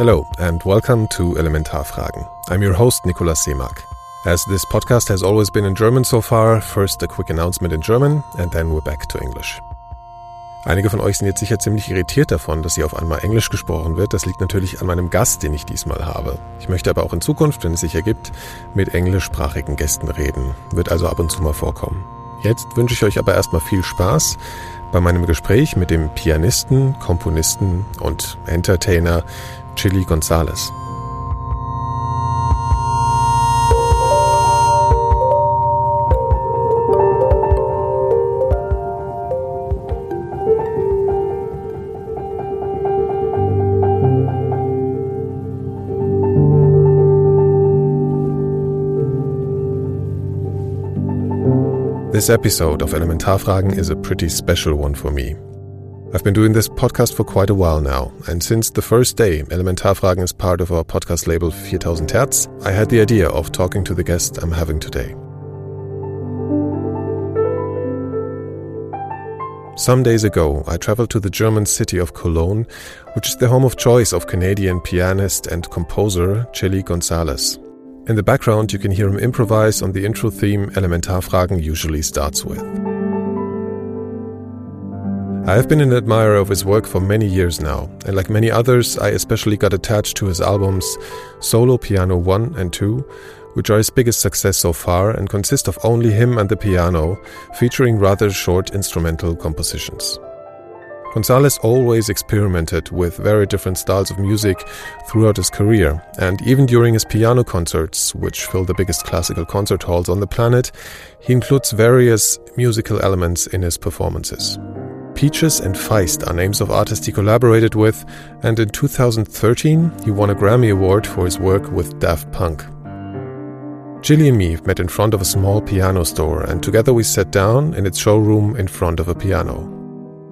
Hello and welcome to Elementarfragen. I'm your host Nikolaus Seemark. As this podcast has always been in German so far, first a quick announcement in German and then we're back to English. Einige von euch sind jetzt sicher ziemlich irritiert davon, dass hier auf einmal Englisch gesprochen wird. Das liegt natürlich an meinem Gast, den ich diesmal habe. Ich möchte aber auch in Zukunft, wenn es sich ergibt, mit englischsprachigen Gästen reden. Wird also ab und zu mal vorkommen. Jetzt wünsche ich euch aber erstmal viel Spaß bei meinem Gespräch mit dem Pianisten, Komponisten und Entertainer Chilly Gonzales. This episode of Elementarfragen is a pretty special one for me. I've been doing this podcast for quite a while now, and since the first day Elementarfragen is part of our podcast label 4000 Hertz, I had the idea of talking to the guest I'm having today. Some days ago, I traveled to the German city of Cologne, which is the home of choice of Canadian pianist and composer Chilly Gonzales. In the background, you can hear him improvise on the intro theme Elementarfragen usually starts with. I have been an admirer of his work for many years now, and like many others, I especially got attached to his albums Solo Piano 1 and 2, which are his biggest success so far and consist of only him and the piano, featuring rather short instrumental compositions. Gonzales always experimented with very different styles of music throughout his career, and even during his piano concerts, which fill the biggest classical concert halls on the planet, he includes various musical elements in his performances. Peaches and Feist are names of artists he collaborated with, and in 2013 he won a Grammy Award for his work with Daft Punk. Chilly and me met in front of a small piano store, and together we sat down in its showroom in front of a piano.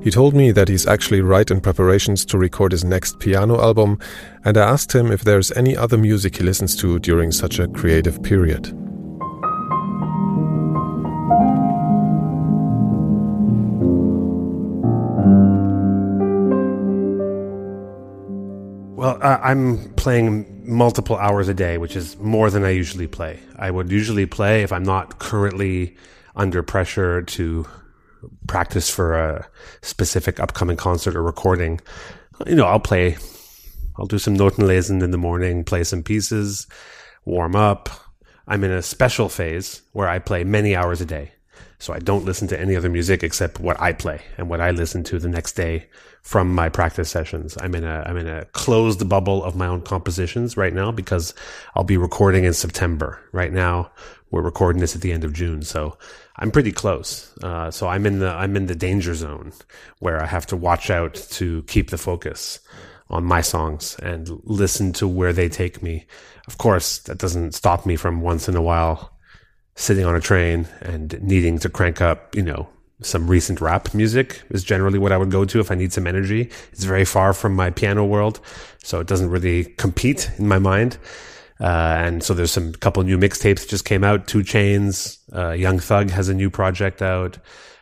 He told me that he's actually right in preparations to record his next piano album, and I asked him if there's any other music he listens to during such a creative period. Well, uh, I'm playing multiple hours a day, which is more than I usually play. I would usually play if I'm not currently under pressure to practice for a specific upcoming concert or recording. You know, I'll play, I'll do some Notenlesen in the morning, play some pieces, warm up. I'm in a special phase where I play many hours a day. So I don't listen to any other music except what I play and what I listen to the next day from my practice sessions. I'm in a I'm in a closed bubble of my own compositions right now because I'll be recording in September. Right now, we're recording this at the end of June, so I'm pretty close. Uh, so I'm in the I'm in the danger zone where I have to watch out to keep the focus on my songs and listen to where they take me. Of course, that doesn't stop me from once in a while sitting on a train and needing to crank up, you know, some recent rap music is generally what I would go to if I need some energy. It's very far from my piano world, so it doesn't really compete in my mind. Uh, and so there's some couple new mixtapes just came out. 2 Chainz, uh, Young Thug has a new project out.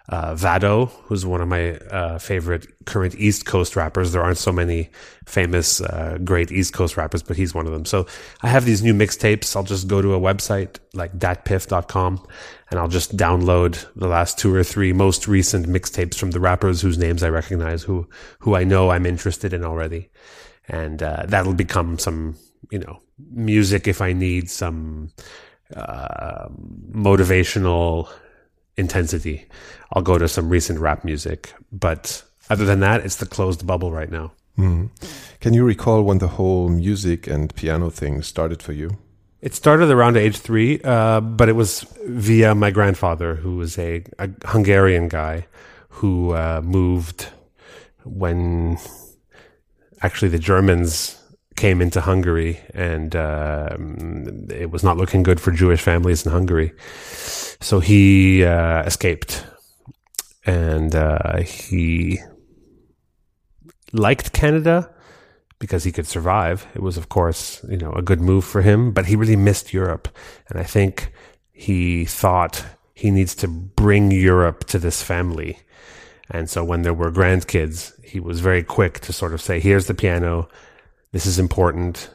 Uh, Vado, who's one of my uh, favorite current East Coast rappers. There aren't so many famous, uh, great East Coast rappers, but he's one of them. So I have these new mixtapes. I'll just go to a website like datpiff.com and I'll just download the last two or three most recent mixtapes from the rappers whose names I recognize, who who I know I'm interested in already, and uh, that'll become some you know music if I need some uh, motivational intensity. I'll go to some recent rap music, but other than that, it's the closed bubble right now. Mm. Can you recall when the whole music and piano thing started for you? It started around age three, uh, but it was via my grandfather, who was a, a Hungarian guy who uh, moved when actually the Germans came into Hungary, and uh, it was not looking good for Jewish families in Hungary. So he uh, escaped, and uh, he liked Canada because he could survive. It was, of course, you know, a good move for him, but he really missed Europe. And I think he thought he needs to bring Europe to this family. And so when there were grandkids, he was very quick to sort of say, here's the piano. this is important.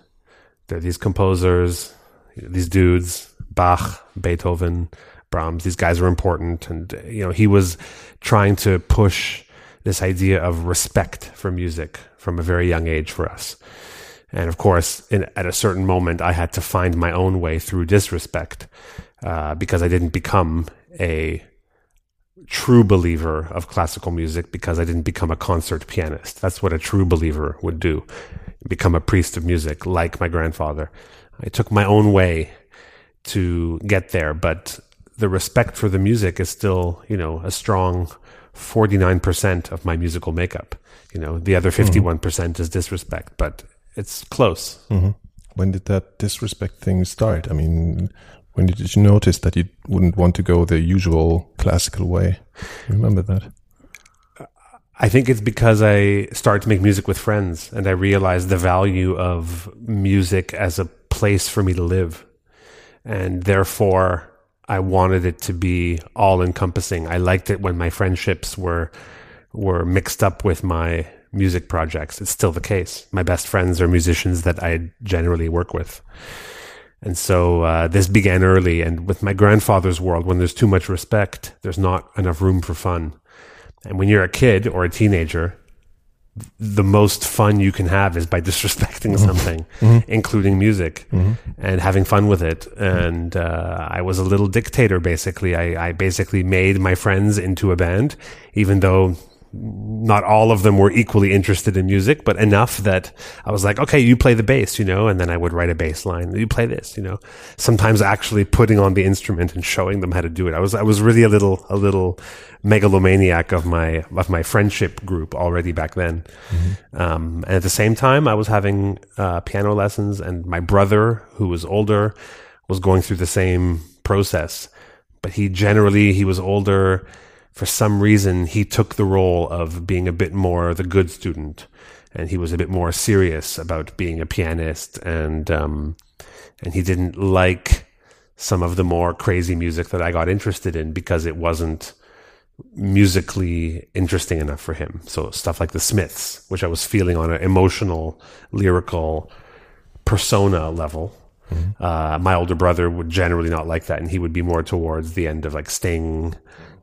There are these composers, these dudes, Bach, Beethoven, Brahms. These guys were important, and you know he was trying to push this idea of respect for music from a very young age for us. And of course, in, at a certain moment, I had to find my own way through disrespect uh, because I didn't become a true believer of classical music because I didn't become a concert pianist. That's what a true believer would do become a priest of music, like my grandfather. I took my own way to get there, but the respect for the music is still, you know, a strong 49% of my musical makeup. You know, the other 51% mm-hmm. is disrespect, but it's close. Mm-hmm. When did that disrespect thing start? I mean, when did you notice that you wouldn't want to go the usual classical way? Remember that? I think it's because I started to make music with friends and I realized the value of music as a place for me to live. And therefore, I wanted it to be all encompassing. I liked it when my friendships were were mixed up with my music projects. It's still the case. My best friends are musicians that I generally work with. And so uh, this began early. And with my grandfather's world, when there's too much respect, there's not enough room for fun. And when you're a kid or a teenager, the most fun you can have is by disrespecting mm-hmm. something, mm-hmm. including music, mm-hmm. and having fun with it. And uh, I was a little dictator, basically. I, I basically made my friends into a band, even though not all of them were equally interested in music, but enough that I was like, okay, you play the bass, you know, and then I would write a bass line. You play this, you know, sometimes actually putting on the instrument and showing them how to do it. I was, I was really a little, a little megalomaniac of my, of my friendship group already back then. Mm-hmm. Um, and at the same time, I was having, uh, piano lessons and my brother, who was older, was going through the same process, but he generally, he was older for some reason, he took the role of being a bit more the good student, and he was a bit more serious about being a pianist, and um, and he didn't like some of the more crazy music that I got interested in because it wasn't musically interesting enough for him. So stuff like the Smiths, which I was feeling on an emotional, lyrical persona level. Mm-hmm. Uh, my older brother would generally not like that, and he would be more towards the end of like Sting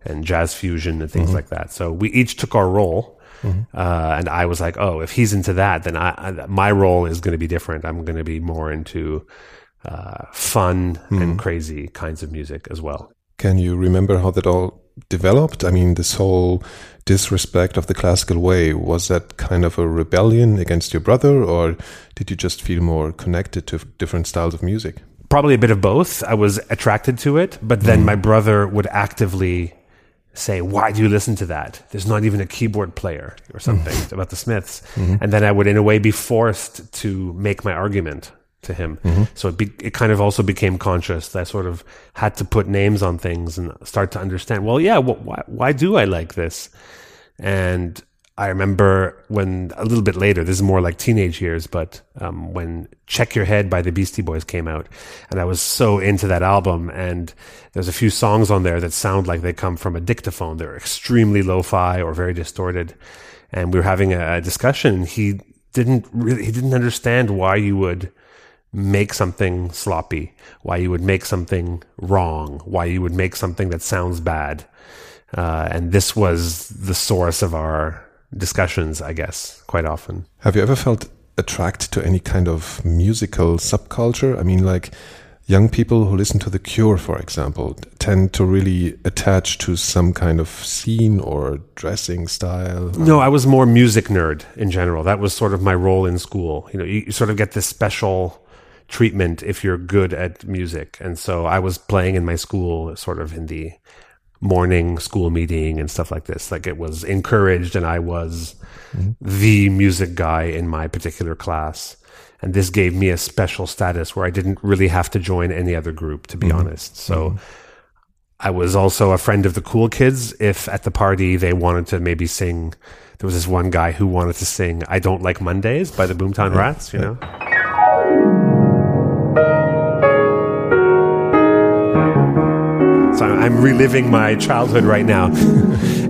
and jazz fusion and things mm-hmm. like that. So we each took our role. Mm-hmm. Uh, and I was like, oh, if he's into that, then I, I my role is going to be different. I'm going to be more into uh, fun mm-hmm. and crazy kinds of music as well. Can you remember how that all developed? I mean, this whole disrespect of the classical way was that kind of a rebellion against your brother, or did you just feel more connected to different styles of music? Probably a bit of both. I was attracted to it, but then mm. my brother would actively say, why do you listen to that? There's not even a keyboard player or something mm-hmm. about the Smiths. Mm-hmm. And then I would, in a way, be forced to make my argument to him. Mm-hmm. So it, be, it kind of also became conscious that I sort of had to put names on things and start to understand, well, yeah, well, why, why do I like this? And I remember when a little bit later, this is more like teenage years, but um, when Check Your Head by the Beastie Boys came out, and I was so into that album, and there's a few songs on there that sound like they come from a dictaphone. They're extremely lo-fi or very distorted. And we were having a discussion. He didn't really, he didn't understand why you would make something sloppy, why you would make something wrong, why you would make something that sounds bad. Uh, and this was the source of our discussions, I guess, quite often. Have you ever felt attracted to any kind of musical subculture? I mean, like young people who listen to The Cure, for example, tend to really attach to some kind of scene or dressing style. No, I was more music nerd in general. That was sort of my role in school. You know, you sort of get this special treatment if you're good at music. And so I was playing in my school sort of in the morning school meeting and stuff like this. Like it was encouraged, and I was mm-hmm. the music guy in my particular class. And this gave me a special status where I didn't really have to join any other group, to be mm-hmm. honest. So mm-hmm. I was also a friend of the cool kids. If at the party they wanted to maybe sing, there was this one guy who wanted to sing "I Don't Like Mondays" by the Boomtown Rats, you know. I'm reliving my childhood right now,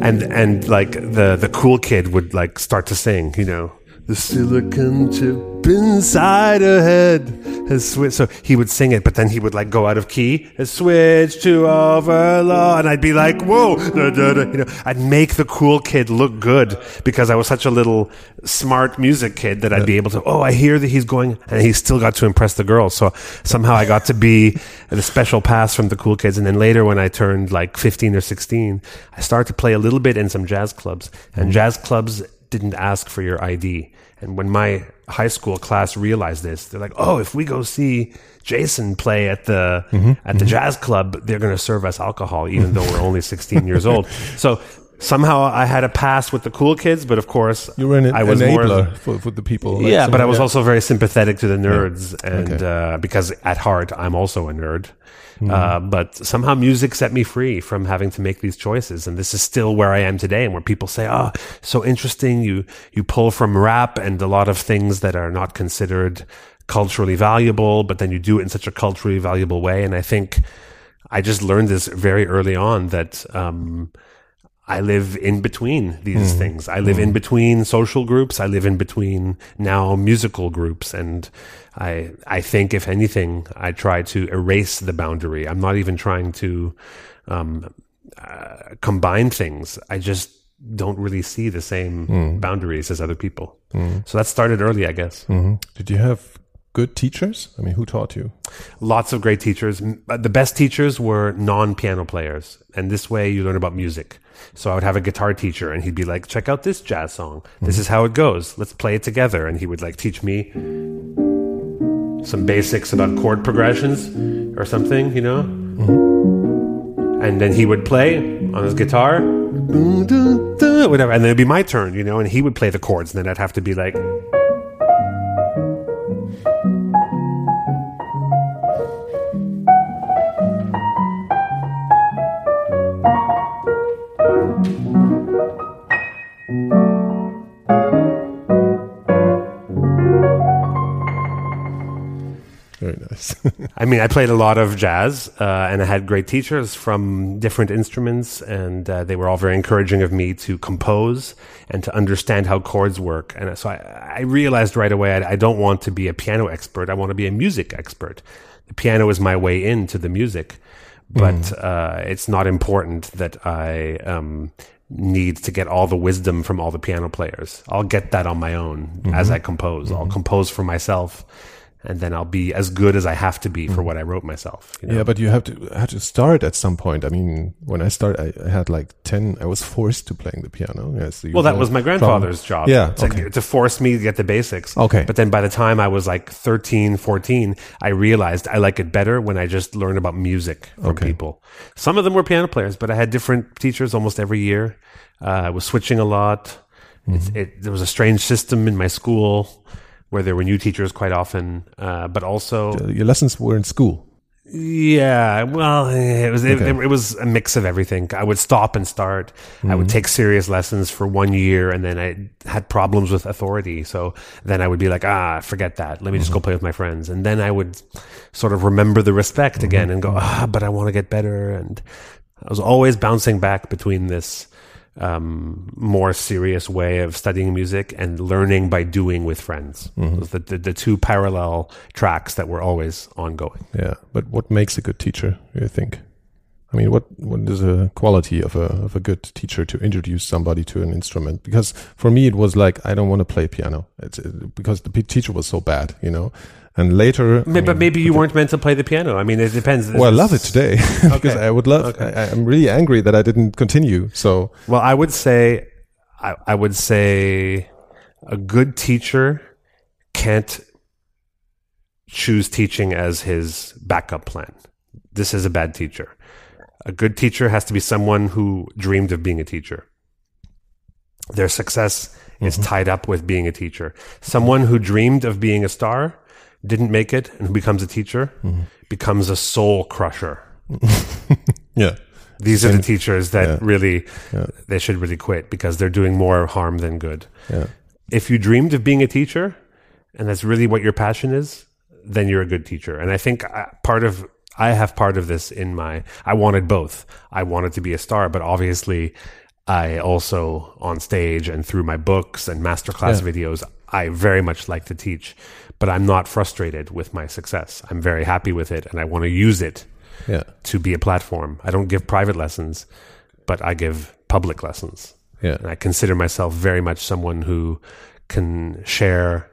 and and like the the cool kid would like start to sing, you know, The silicon chip inside her head has switched. So he would sing it, but then he would like go out of key. Has switched to overload, and I'd be like, "Whoa!" Da, da, da. You know, I'd make the cool kid look good because I was such a little smart music kid that I'd be able to. Oh, I hear that he's going, and he still got to impress the girls. So somehow I got to be the special pass from the cool kids. And then later, when I turned like fifteen or sixteen, I started to play a little bit in some jazz clubs, and jazz clubs didn't ask for your ID. And when my high school class realized this, they're like, "Oh, if we go see Jason play at the Mm-hmm. at the jazz club, they're going to serve us alcohol, even though we're only 16 years old." So somehow I had a pass with the cool kids, but of course You were an I was more- for, for the people. like yeah, but I was yeah. also very sympathetic to the nerds, and Okay. uh, because at heart I'm also a nerd. Mm-hmm. Uh, but somehow music set me free from having to make these choices, and this is still where I am today. And where people say, "Oh, so interesting! You you pull from rap and a lot of things that are not considered culturally valuable, but then you do it in such a culturally valuable way." And I think I just learned this very early on that. Um, I live in between these things. I live in between social groups. I live in between now musical groups. And I, I think if anything, I try to erase the boundary. I'm not even trying to, um, uh, combine things. I just don't really see the same boundaries as other people. So that started early, I guess. Mhm. Did you have good teachers? I mean, who taught you? Lots of great teachers. Uh, The best teachers were non piano players. And this way you learn about music. So I would have a guitar teacher and he'd be like, check out this jazz song. This is how it goes. Let's play it together. And he would like teach me some basics about chord progressions or something, you know? Mm-hmm. And then he would play on his guitar, mm-hmm. whatever. And then it'd be my turn, you know? And he would play the chords. And then I'd have to be like, Nice. I mean, I played a lot of jazz, uh, and I had great teachers from different instruments, and uh, they were all very encouraging of me to compose and to understand how chords work. And so I, I realized right away I, I don't want to be a piano expert. I want to be a music expert. The piano is my way into the music, but uh, it's not important that I um, need to get all the wisdom from all the piano players. I'll get that on my own as I compose. I'll compose for myself and then I'll be as good as I have to be for what I wrote myself. You know? Yeah, but you have to have to start at some point. I mean, when I started, I, had like ten. I was forced to playing the piano. Yes. well, that was my grandfather's job. Yeah, To, okay. to force me to get the basics. Okay. But then by the time I was like 13, 14, I realized I like it better when I just learned about music from Okay. people. Some of them were piano players, but I had different teachers almost every year. Uh, I was switching a lot. Mm-hmm. it, there was a strange system in my school where there were new teachers quite often, uh, but also your lessons were in school. Yeah, well, it was it, Okay. it, was a mix of everything. I would stop and start. I Mm-hmm. would take serious lessons for one year, and then I had problems with authority. So then I would be like, ah, forget that. Let me just go play with my friends. And then I would sort of remember the respect again and go, ah, but I want to get better. And I was always bouncing back between this um, more serious way of studying music and learning by doing with friends. Those The, the, the two parallel tracks that were always ongoing. Yeah, but what makes a good teacher? You think? I mean, what what is a quality of a of a good teacher to introduce somebody to an instrument? Because for me, it was like I don't want to play piano. It's it, because the teacher was so bad, you know. And later, I May- but mean, maybe you weren't meant to play the piano. I mean, it depends. Well, I love it today because Okay. I would love. Okay. I, I'm really angry that I didn't continue. So Well, I would say, I, I would say, a good teacher can't choose teaching as his backup plan. This is a bad teacher. A good teacher has to be someone who dreamed of being a teacher. Their success is mm-hmm. tied up with being a teacher. Someone who dreamed of being a star, didn't make it, and who becomes a teacher, becomes a soul crusher. yeah, These are the teachers that yeah. really Yeah. they should really quit because they're doing more harm than good. yeah, If you dreamed of being a teacher and that's really what your passion is, then you're a good teacher. And I think uh, part of I have part of this in my I wanted both. I wanted to be a star, but obviously I also on stage and through my books and masterclass Yeah. videos I very much like to teach, but I'm not frustrated with my success. I'm very happy with it, and I want to use it Yeah. to be a platform. I don't give private lessons, but I give public lessons. Yeah. And I consider myself very much someone who can share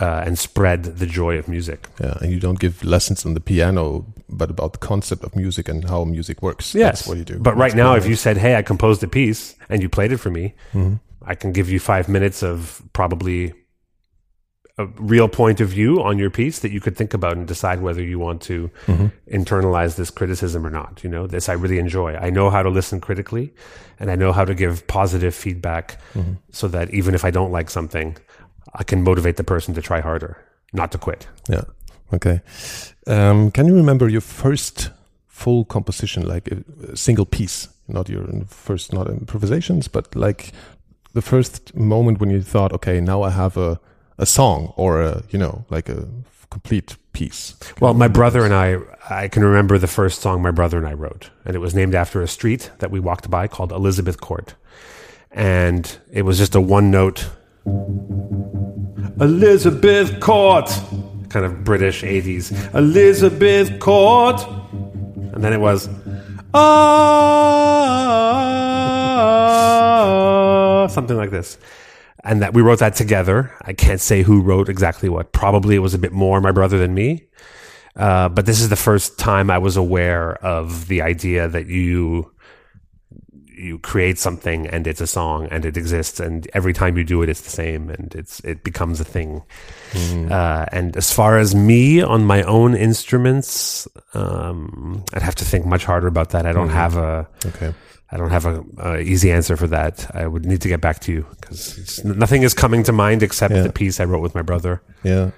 uh, and spread the joy of music. Yeah. And you don't give lessons on the piano, but about the concept of music and how music works. Yes, That's what you do. But right That's now, if you said, "Hey, I composed a piece," and you played it for me, I can give you five minutes of probably a real point of view on your piece that you could think about and decide whether you want to internalize this criticism or not. You know, this I really enjoy. I know how to listen critically, and I know how to give positive feedback, so that even if I don't like something, I can motivate the person to try harder, not to quit. Yeah. Okay. Um, can you remember your first full composition, like a, a single piece, not your first, not improvisations, but like the first moment when you thought, okay, now I have a a song or a you know like a complete piece. Well, my brother and I, I can remember the first song my brother and I wrote, and it was named after a street that we walked by called Elizabeth Court. And it was just a one note Elizabeth Court, kind of British 80s. Elizabeth Court. And then it was ah, something like this and that we wrote that together. I can't say who wrote exactly what. Probably it was a bit more my brother than me. Uh, but this is the first time I was aware of the idea that you you create something and it's a song and it exists and every time you do it it's the same and it's it becomes a thing uh, and as far as me on my own instruments um, i'd have to think much harder about that i don't have a Okay. I don't have a, a easy answer for that. I would need to get back to you because nothing is coming to mind except Yeah. the piece I wrote with my brother. Yeah.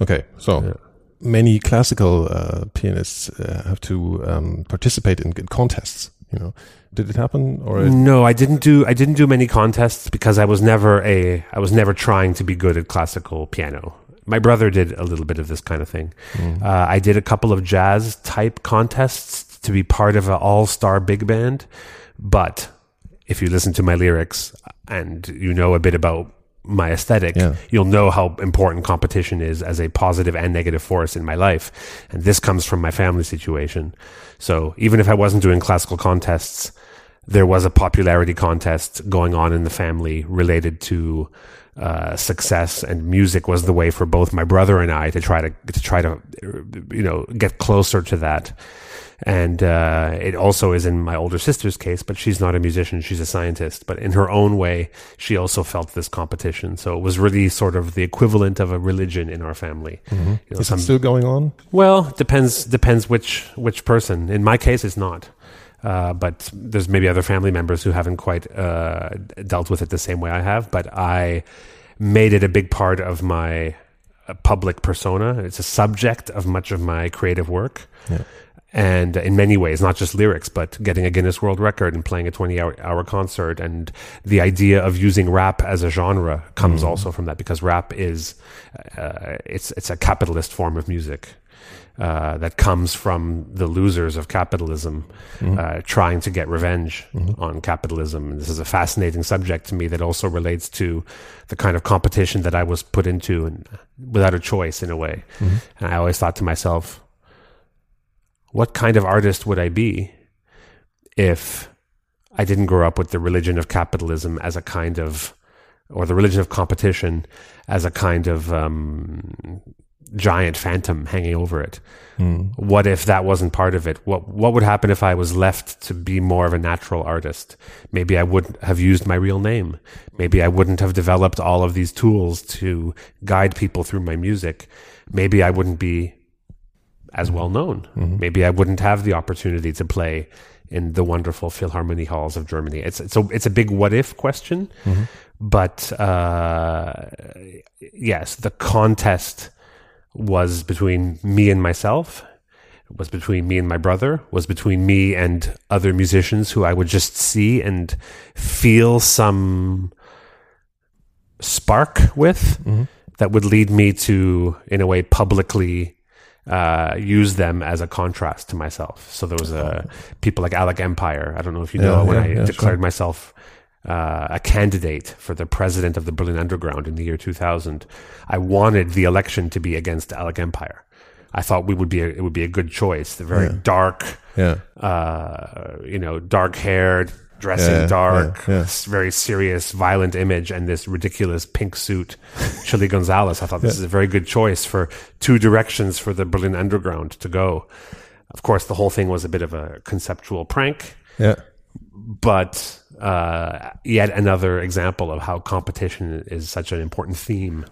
Okay. So many classical uh, pianists uh, have to um, participate in, contests. You know, did it happen or? No, I didn't do I didn't do many contests because I was never a I was never trying to be good at classical piano. My brother did a little bit of this kind of thing. Uh, I did a couple of jazz type contests to be part of an all star big band, but if you listen to my lyrics and you know a bit about my aesthetic, Yeah. you'll know how important competition is as a positive and negative force in my life. And this comes from my family situation. So even if I wasn't doing classical contests, there was a popularity contest going on in the family related to uh, success, and music was the way for both my brother and I to try to to try to you know get closer to that. And uh, it also is in my older sister's case, but she's not a musician; she's a scientist. But in her own way, she also felt this competition. So it was really sort of the equivalent of a religion in our family. You know, is some- it still going on? well, depends depends which which person. In my case, it's not. Uh, but there's maybe other family members who haven't quite uh, dealt with it the same way I have. But I made it a big part of my uh, public persona. It's a subject of much of my creative work. Yeah. And in many ways, not just lyrics, but getting a Guinness World Record and playing a 20 hour, hour concert. And the idea of using rap as a genre comes also from that because rap is, uh, it's, it's a capitalist form of music. Uh, that comes from the losers of capitalism uh, trying to get revenge on capitalism. And this is a fascinating subject to me that also relates to the kind of competition that I was put into and without a choice in a way. And I always thought to myself, what kind of artist would I be if I didn't grow up with the religion of capitalism as a kind of, or the religion of competition as a kind of um, giant phantom hanging over it? Hmm. What if that wasn't part of it? What What would happen if I was left to be more of a natural artist? Maybe I wouldn't have used my real name. Maybe I wouldn't have developed all of these tools to guide people through my music. Maybe I wouldn't be as well known. Mm-hmm. Maybe I wouldn't have the opportunity to play in the wonderful Philharmonie halls of Germany. It's it's a it's a big what if question, mm-hmm. but uh, yes, the contest was between me and myself. Was between me and my brother. Was between me and other musicians who I would just see and feel some spark with that would lead me to, in a way, publicly uh, use them as a contrast to myself. So there was a people like Alec Empire. I don't know if you know Yeah, when yeah, I yeah, declared myself uh, a candidate for the president of the Berlin Underground in the year 2000, I wanted the election to be against Alec Empire. I thought we would be a, it would be a good choice. The very Yeah. dark, Yeah. uh, you know, dark haired, dressing Yeah, dark, yeah, yeah. very serious, violent image, and this ridiculous pink suit, Chilly Gonzales. I thought this is a very good choice for two directions for the Berlin Underground to go. Of course, the whole thing was a bit of a conceptual prank, Yeah. but uh, yet another example of how competition is such an important theme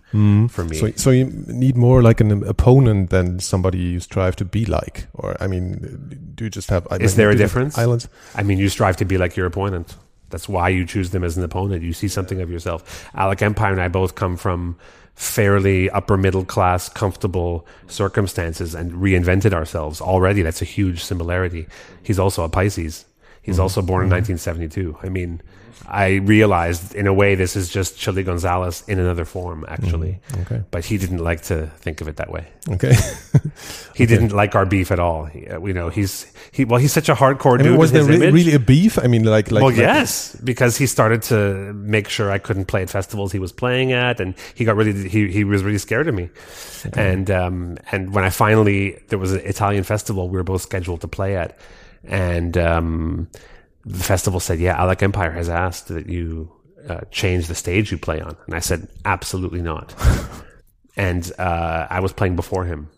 for me. So, so you need more like an opponent than somebody you strive to be like, or I mean, do you just have? I Is mean, there a do you have difference? Islands. I mean, you strive to be like your opponent. That's why you choose them as an opponent. You see something of yourself. Alec Empire and I both come from fairly upper middle class, comfortable circumstances and reinvented ourselves already. That's a huge similarity. He's also a Pisces. He's also born in 1972. I mean, I realized in a way this is just Chilly Gonzales in another form, actually. Okay. But he didn't like to think of it that way. Okay. He didn't like our beef at all. He, uh, you know, he's he. Well, he's such a hardcore I dude. mean, was in there re- really a beef? I mean, like, like, Well, like- yes, because he started to make sure I couldn't play at festivals he was playing at, and he got really he he was really scared of me. And um and when I finally there was an Italian festival we were both scheduled to play at, and um the festival said, "Yeah, Alec Empire has asked that you uh, change the stage you play on," and I said, "Absolutely not." and uh, I was playing before him.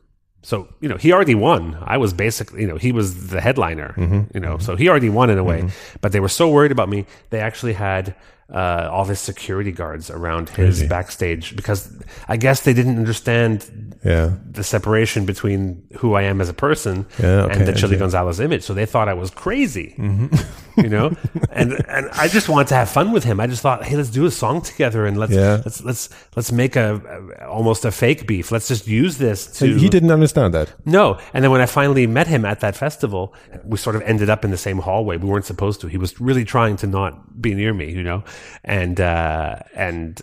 So, you know, he already won. I was basically, you know, he was the headliner, you know, so he already won in a way. But they were so worried about me, they actually had uh, all his security guards around his Crazy. backstage because I guess they didn't understand yeah, the separation between who I am as a person Yeah, okay, and the Chilly okay. Gonzales image. So they thought I was crazy, you know. And and I just wanted to have fun with him. I just thought, hey, let's do a song together and let's Yeah. let's let's let's make a, a almost a fake beef. Let's just use this to So he didn't understand that. no. And then when I finally met him at that festival, we sort of ended up in the same hallway. We weren't supposed to. He was really trying to not be near me, you know? And, uh, and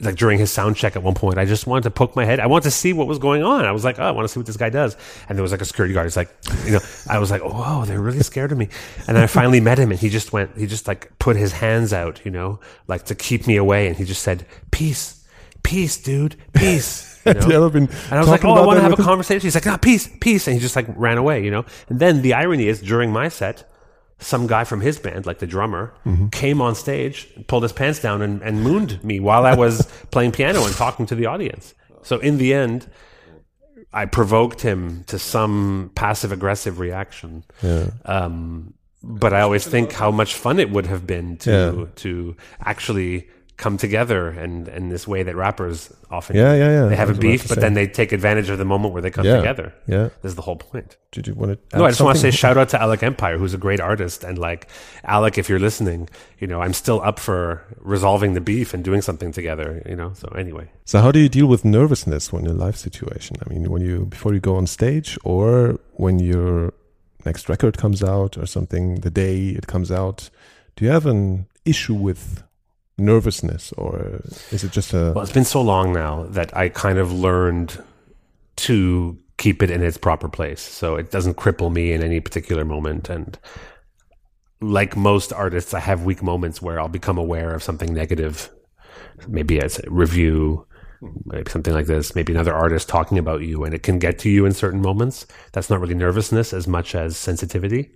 like during his sound check at one point, I just wanted to poke my head. I wanted to see what was going on. I was like, oh, I want to see what this guy does. And there was like a security guard. He's like, you know, I was like, oh, whoa, they're really scared of me. And then I finally met him and he just went, he just like put his hands out, you know, like to keep me away. And he just said, peace, peace, dude, peace. You know? Ever been And I was like, oh, I want to have a conversation. He's like, ah, peace, peace. And he just like ran away, you know? And then the irony is during my set, some guy from his band, like the drummer, Mm-hmm. came on stage, pulled his pants down and, and mooned me while I was playing piano and talking to the audience. So in the end, I provoked him to some passive aggressive reaction. Um, but I always think how much fun it would have been to Yeah. to actually come together and in this way that rappers often Yeah, yeah, yeah. they have a beef, but then they take advantage of the moment where they come Yeah. together. Yeah. This is the whole point. Did you want to? No, I just want to say shout out to Alec Empire, who's a great artist, and like Alec, if you're listening, you know I'm still up for resolving the beef and doing something together. You know, so anyway, So how do you deal with nervousness when in a live situation? I mean, when you before you go on stage, or when your next record comes out, or something, the day it comes out, do you have an issue with nervousness, or is it just a? well, it's been so long now that I kind of learned to keep it in its proper place, so it doesn't cripple me in any particular moment. And like most artists, I have weak moments where I'll become aware of something negative, maybe as a review, maybe something like this, maybe another artist talking about you, and it can get to you in certain moments. That's not really nervousness as much as sensitivity.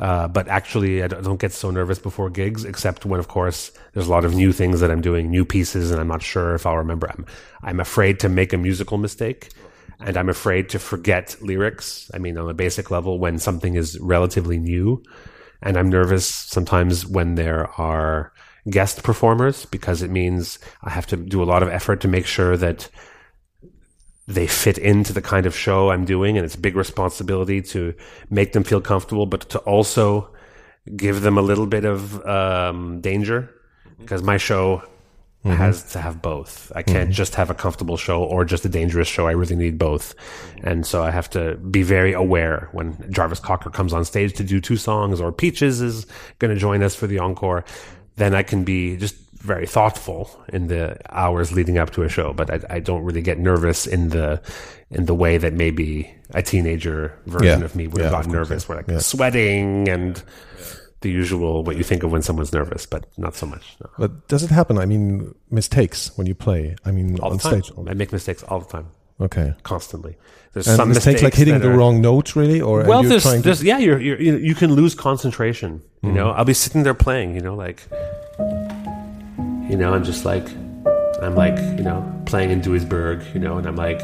Uh, but actually, I don't get so nervous before gigs, except when, of course, there's a lot of new things that I'm doing, new pieces, and I'm not sure if I'll remember. I'm, I'm afraid to make a musical mistake, and I'm afraid to forget lyrics. I mean, on a basic level, when something is relatively new, and I'm nervous sometimes when there are guest performers because it means I have to do a lot of effort to make sure that they fit into the kind of show I'm doing, and it's a big responsibility to make them feel comfortable, but to also give them a little bit of um, danger mm-hmm. because my show mm-hmm. has to have both. I can't mm-hmm. just have a comfortable show or just a dangerous show. I really need both, and so I have to be very aware when Jarvis Cocker comes on stage to do two songs, or Peaches is going to join us for the encore. Then I can be just very thoughtful in the hours leading up to a show, but I, I don't really get nervous in the in the way that maybe a teenager version Yeah. of me would Yeah, have gotten nervous, where like yeah. sweating and the usual what you think of when someone's nervous, but not so much. No. But does it happen? I mean, mistakes when you play. I mean, All on stage. I make mistakes all the time, Okay. constantly. There's And some mistakes like hitting the are- wrong note, really, or Well, there's, there's yeah, you're, you're you you can lose concentration. You mm-hmm. know, I'll be sitting there playing. You know, like you know, I'm just like I'm like you know playing in Duisburg. You know, and I'm like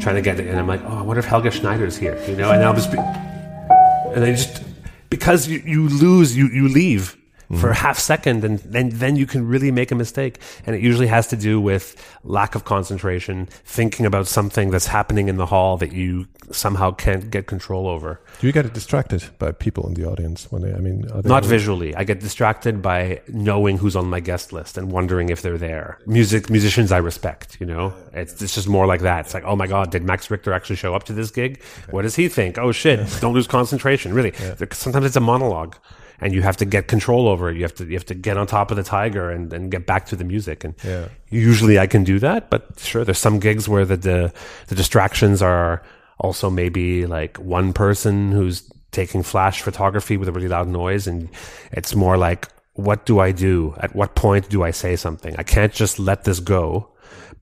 trying to get it, and I'm like, oh, I wonder if Helga Schneider's here. You know, and I'll just be, and I just because you, you lose, you you leave. For a half second, and then then you can really make a mistake, and it usually has to do with lack of concentration, thinking about something that's happening in the hall that you somehow can't get control over. Do you get distracted by people in the audience when they? I mean, they Not visually. I get distracted by knowing who's on my guest list and wondering if they're there. Music musicians I respect, you know. It's, it's just more like that. It's like, oh my god, did Max Richter actually show up to this gig? What does he think? Oh shit! Don't lose concentration. Really, There- sometimes it's a monologue, and you have to get control over it. You have to you have to get on top of the tiger and, and get back to the music. And Yeah. usually I can do that, but sure, there's some gigs where the the, the distractions are also maybe like one person who's taking flash photography with a really loud noise, and it's more like, what do I do? At what point do I say something? I can't just let this go,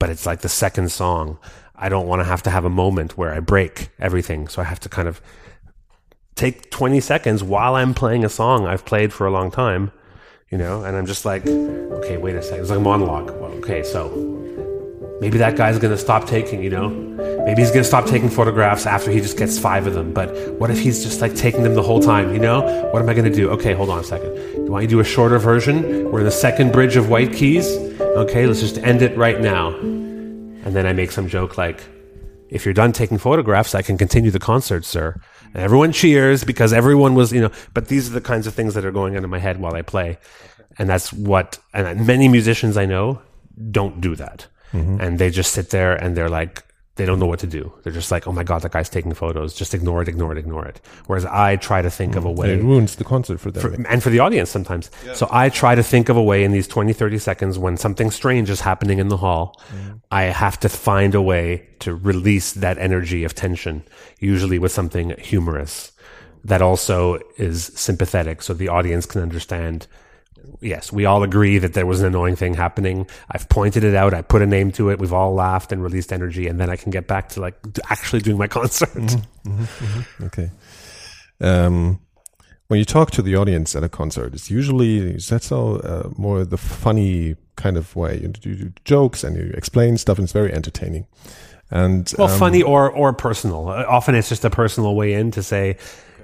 but it's like the second song. I don't want to have to have a moment where I break everything, so I have to kind of take 20 seconds while I'm playing a song I've played for a long time, you know, and I'm just like, okay, wait a second. It's like a monologue. Okay, so maybe that guy's going to stop taking, you know, maybe he's going to stop taking photographs after he just gets five of them. But what if he's just like taking them the whole time, you know? What am I going to do? Okay, hold on a second. Do I do a shorter version? We're in the second bridge of White Keys. Okay, let's just end it right now. And then I make some joke like, if you're done taking photographs, I can continue the concert, sir. And everyone cheers because everyone was, you know, but these are the kinds of things that are going on in my head while I play. And that's what, and many musicians I know don't do that. Mm-hmm. And they just sit there and they're like, they don't know what to do. They're just like, oh my God, that guy's taking photos. Just ignore it, ignore it, ignore it. Whereas I try to think of a mm. way It ruins the concert for them. for, and for the audience sometimes. So I try to think of a way in these 20, 30 seconds when something strange is happening in the hall. Mm. I have to find a way to release that energy of tension, usually with something humorous that also is sympathetic so the audience can understand. Yes, we all agree that there was an annoying thing happening. I've pointed it out. I put a name to it. We've all laughed and released energy, and then I can get back to like actually doing my concert. Okay. Um, when you talk to the audience at a concert, it's usually is that so uh, more the funny kind of way. You do, do jokes and you explain stuff, and it's very entertaining. And Well, um, funny or or personal. Uh, Often it's just a personal way in to say,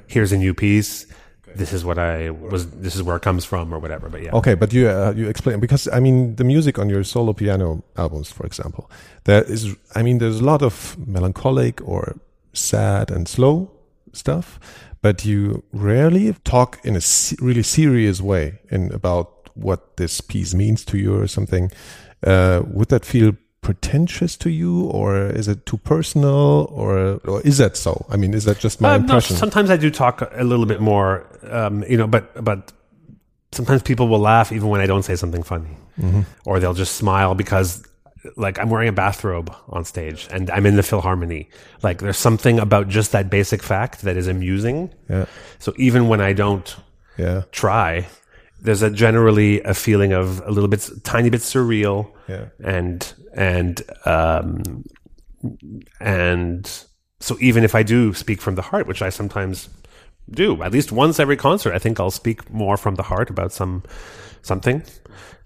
"Here's a new piece. This is what I was. This is where it comes from, or whatever." But yeah, Okay, but you uh, you explain because I mean the music on your solo piano albums, for example, there is I mean there's a lot of melancholic or sad and slow stuff, but you rarely talk in a se- really serious way in about what this piece means to you or something. Uh, would that feel pretentious to you, or is it too personal, or or is that so? I mean, is that just my Uh, no, impression? sometimes I do talk a little bit more, um, you know, but but sometimes people will laugh even when I don't say something funny, Mm-hmm. or they'll just smile because. Like I'm wearing a bathrobe on stage and I'm in the Philharmony. Like there's something about just that basic fact that is amusing. yeah, So even when I don't yeah, try, there's a generally a feeling of a little bit, tiny bit surreal, Yeah. and and um, and so even if I do speak from the heart, which I sometimes do, at least once every concert, I think I'll speak more from the heart about some something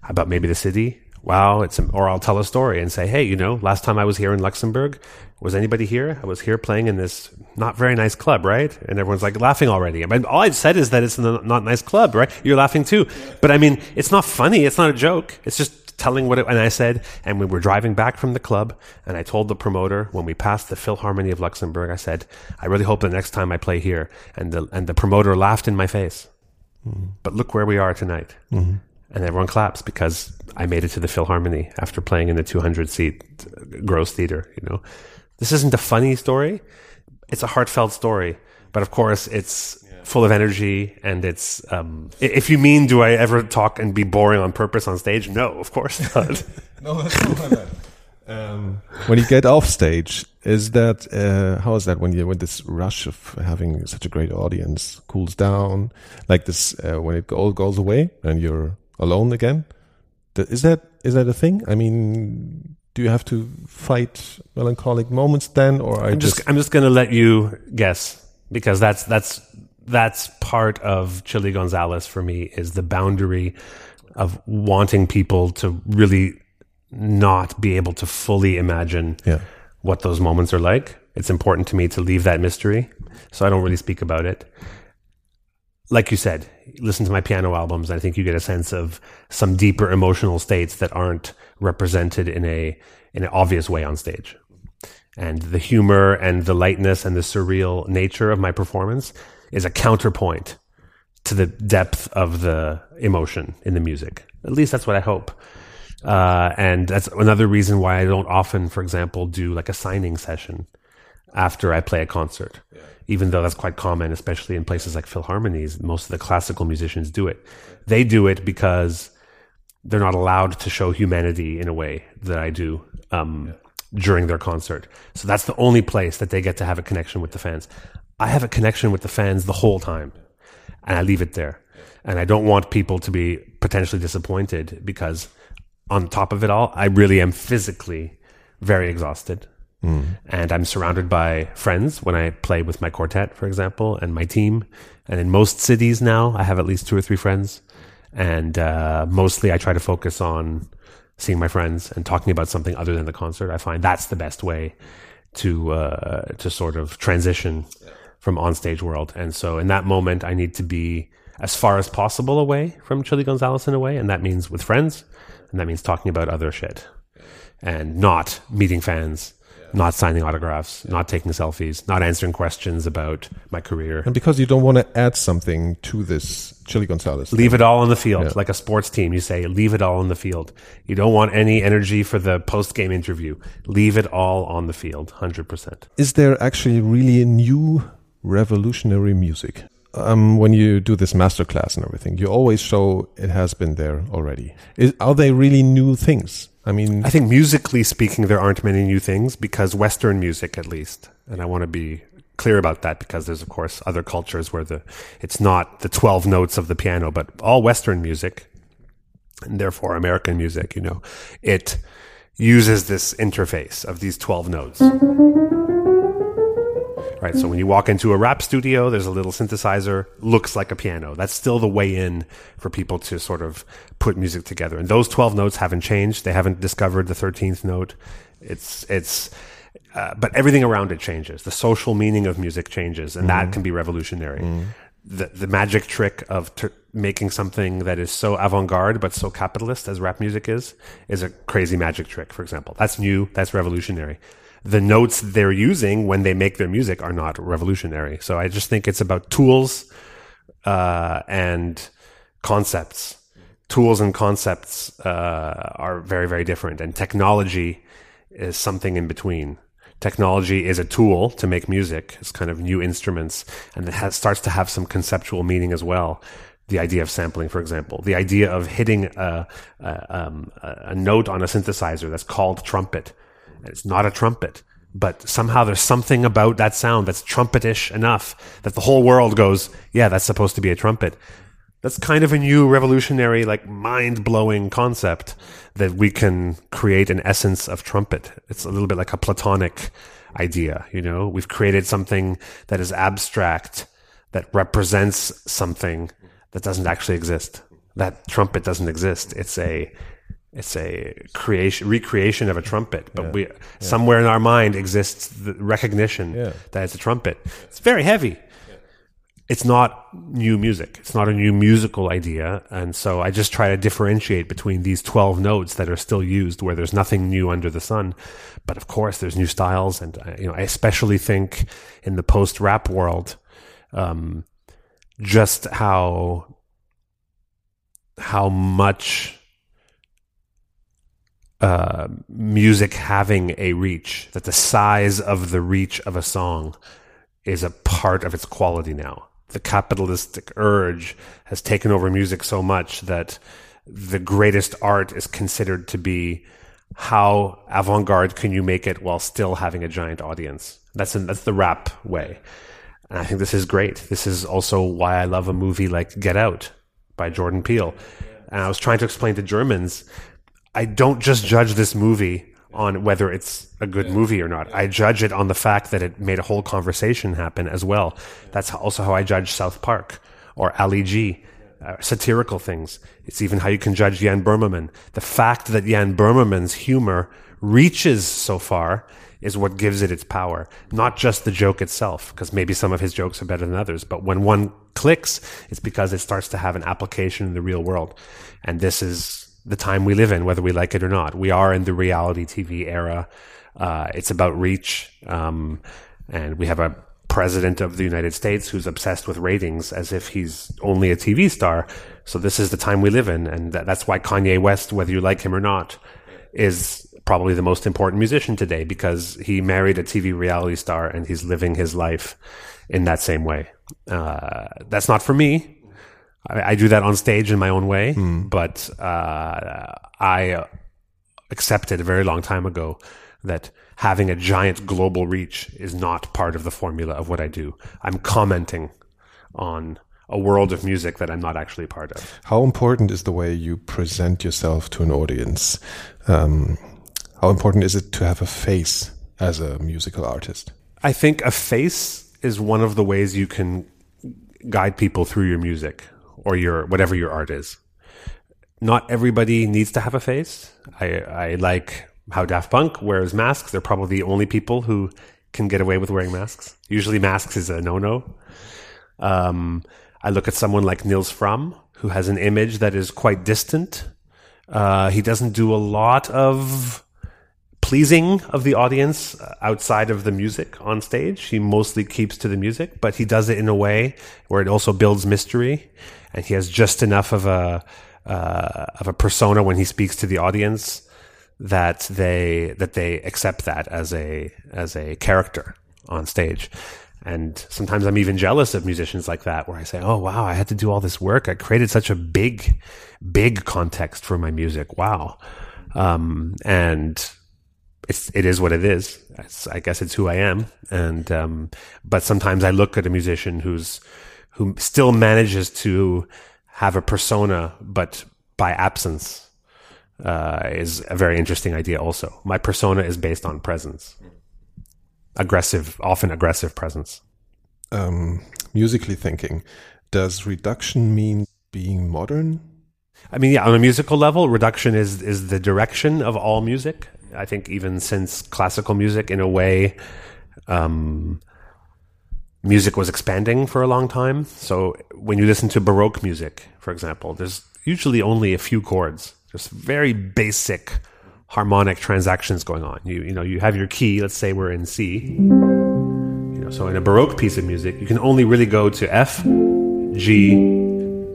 about maybe the city. Wow, it's or I'll tell a story and say, hey, you know, last time I was here in Luxembourg, was anybody here? I was here playing in this not very nice club, right? And everyone's like laughing already. I mean, all I've said is that it's a not nice club, right? You're laughing too, but I mean, it's not funny. It's not a joke. It's just telling what it, and I said, and we were driving back from the club, and I told the promoter when we passed the Philharmony of Luxembourg, I said, I really hope the next time I play here, and the and the promoter laughed in my face. Mm-hmm. But look where we are tonight, mm-hmm. And everyone claps because I made it to the Philharmony after playing in the 200 seat gross theater. You know, this isn't a funny story; it's a heartfelt story. But of course, it's full of energy, and it's. Um, if you mean, do I ever talk and be boring on purpose on stage? No, of course not. No, that's not like that. Um, when you get off stage, is that uh, how is that when you when this rush of having such a great audience cools down, like this uh, when it all goes away and you're alone again? Is that is that a thing? I mean, do you have to fight melancholic moments then, or I'm just, just I'm just going to let you guess because that's that's that's part of Chilly Gonzales for me is the boundary of wanting people to really not be able to fully imagine yeah. what those moments are like. It's important to me to leave that mystery, so I don't really speak about it. Like you said, listen to my piano albums. I think you get a sense of some deeper emotional states that aren't represented in a in an obvious way on stage. And the humor and the lightness and the surreal nature of my performance is a counterpoint to the depth of the emotion in the music. At least that's what I hope. Uh, and that's another reason why I don't often, for example, do like a signing session after I play a concert. Even though that's quite common, especially in places like Philharmonies. Most of the classical musicians do it. They do it because they're not allowed to show humanity in a way that I do um, yeah. during their concert. So that's the only place that they get to have a connection with the fans. I have a connection with the fans the whole time, and I leave it there. And I don't want people to be potentially disappointed because on top of it all, I really am physically very exhausted. And I'm surrounded by friends when I play with my quartet, for example, and my team. And in most cities now, I have at least two or three friends. And uh, mostly I try to focus on seeing my friends and talking about something other than the concert. I find that's the best way to uh, to sort of transition from onstage world. And so in that moment, I need to be as far as possible away from Chilly Gonzales in a way, and that means with friends and that means talking about other shit and not meeting fans, not signing autographs, not taking selfies, not answering questions about my career. And because you don't want to add something to this Chilly Gonzales. Leave it all on the field. Yeah. Like a sports team, you say, leave it all on the field. You don't want any energy for the post game interview. Leave it all on the field, 100%. Is there actually really a new revolutionary music? um, when you do this masterclass and everything, you always show it has been there already. Is, are they really new things? I mean, I think musically speaking, there aren't many new things because Western music, at least, and I want to be clear about that because there's of course other cultures where the it's not the 12 notes of the piano, but all Western music, and therefore American music, you know, it uses this interface of these 12 notes right? So when you walk into a rap studio, there's a little synthesizer, looks like a piano. That's still the way in for people to sort of put music together. And those 12 notes haven't changed. They haven't discovered the 13th note. It's, it's, uh, but everything around it changes. The social meaning of music changes, and mm-hmm. that can be revolutionary. Mm-hmm. The, the magic trick of ter- making something that is so avant-garde but so capitalist as rap music is is a crazy magic trick for example that's new that's revolutionary the notes they're using when they make their music are not revolutionary. So I just think it's about tools uh, and concepts. Tools and concepts uh, are very, very different, and technology is something in between. Technology is a tool to make music. It's kind of new instruments, and it has, starts to have some conceptual meaning as well the idea of sampling, for example, the idea of hitting a, a, um, a, note on a synthesizer that's called trumpet it's not a trumpet, but somehow there's something about that sound that's trumpetish enough that the whole world goes, yeah, that's supposed to be a trumpet. That's kind of a new revolutionary, like mind blowing concept that we can create an essence of trumpet. It's a little bit like a Platonic idea, you know? We've created something that is abstract, that represents something that doesn't actually exist. That trumpet doesn't exist. It's a it's a creation recreation of a trumpet but yeah. we yeah. somewhere in our mind exists the recognition yeah. that it's a trumpet it's very heavy it's not new music it's not a new musical idea and so i just try to differentiate between these 12 notes that are still used where there's nothing new under the sun but of course there's new styles and uh, you know i especially think in the post rap world um, just how how much uh, music having a reach, that the size of the reach of a song is a part of its quality now. The capitalistic urge has taken over music so much that the greatest art is considered to be how avant-garde can you make it while still having a giant audience? That's that's the rap way. And I think this is great. This is also why I love a movie like Get Out by Jordan Peele. And I was trying to explain to Germans, I don't just judge this movie on whether it's a good movie or not. I judge it on the fact that it made a whole conversation happen as well. That's also how I judge South Park or Ali G. Uh, satirical things. It's even how you can judge Jan Böhmermann. The fact that Jan Böhmermann's humor reaches so far is what gives it its power, not just the joke itself, because maybe some of his jokes are better than others. But when one clicks, it's because it starts to have an application in the real world. And this is the time we live in, whether we like it or not. We are in the reality TV era. Uh, it's about reach. Um, and we have a president of the United States who's obsessed with ratings as if he's only a TV star. So this is the time we live in. And that's why Kanye West, whether you like him or not, is probably the most important musician today because he married a TV reality star and he's living his life in that same way. Uh, that's not for me. I, I, do that on stage in my own way, mm. but uh, I accepted a very long time ago that having a giant global reach is not part of the formula of what I do. I'm commenting on a world of music that I'm not actually part of. How important is the way you present yourself to an audience? Um, how important is it to have a face as a musical artist? I think a face is one of the ways you can guide people through your music or your whatever your art is. Not everybody needs to have a face. I, I like how Daft Punk wears masks. They're probably the only people who can get away with wearing masks. Usually, masks is a no-no. Um, I look at someone like Nils Frahm, who has an image that is quite distant. Uh, he doesn't do a lot of pleasing of the audience outside of the music on stage. He mostly keeps to the music, but he does it in a way where it also builds mystery, and he has just enough of a uh, of a persona when he speaks to the audience that they that they accept that as a as a character on stage. And sometimes I'm even jealous of musicians like that, where I say, "Oh wow, I had to do all this work. I created such a big, big context for my music. Wow." Um, and it's it is what it is. It's, I guess it's who I am. And um, but sometimes I look at a musician who's who still manages to have a persona, but by absence uh, is a very interesting idea. Also, my persona is based on presence, aggressive, often aggressive presence. Um, musically thinking, does reduction mean being modern? I mean, yeah, on a musical level, reduction is is the direction of all music. I think even since classical music, in a way, um, music was expanding for a long time. So when you listen to Baroque music, for example, there's usually only a few chords, just very basic harmonic transactions going on. You you know you have your key. Let's say we're in C. You know, so in a Baroque piece of music, you can only really go to F, G,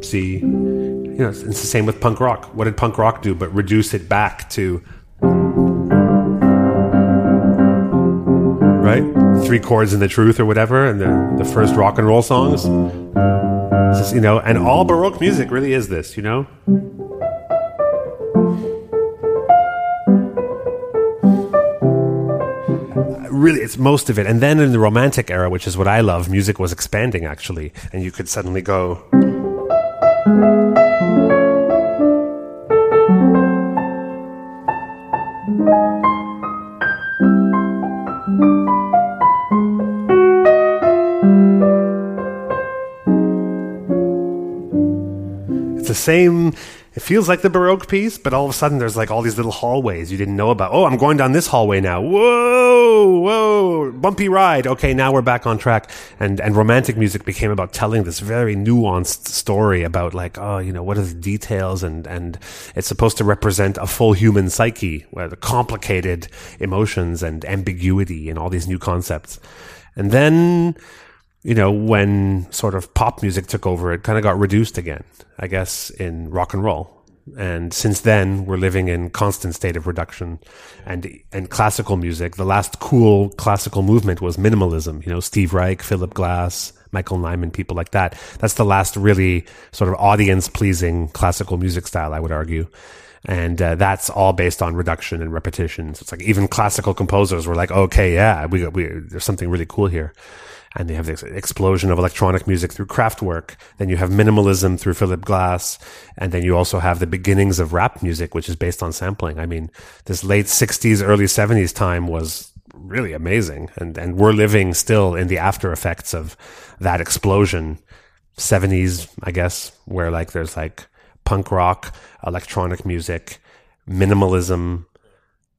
C. You know, it's the same with punk rock. What did punk rock do? But reduce it back to right? Three chords in the truth or whatever, and the, the first rock and roll songs. Just, you know, and all Baroque music really is this, you know? Really, it's most of it. And then in the Romantic era, which is what I love, music was expanding actually, and you could suddenly go. The same. It feels like the Baroque piece, but all of a sudden there's like all these little hallways you didn't know about. Oh, I'm going down this hallway now. Whoa, whoa, bumpy ride. Okay, now we're back on track. And and romantic music became about telling this very nuanced story about like, oh, you know, what are the details and and it's supposed to represent a full human psyche, where the complicated emotions and ambiguity and all these new concepts. And then you know, when sort of pop music took over, it kind of got reduced again, I guess, in rock and roll. And since then, we're living in constant state of reduction. And, and classical music, the last cool classical movement was minimalism. You know, Steve Reich, Philip Glass, Michael Nyman, people like that. That's the last really sort of audience pleasing classical music style, I would argue. and uh, that's all based on reduction and repetition. So it's like even classical composers were like, okay, yeah, we, we there's something really cool here. And you have this explosion of electronic music through Kraftwerk. Then you have minimalism through Philip Glass. And then you also have the beginnings of rap music, which is based on sampling. I mean, this late 60s, early 70s time was really amazing. And, and we're living still in the after effects of that explosion. 70s, I guess, where like there's like punk rock, electronic music, minimalism,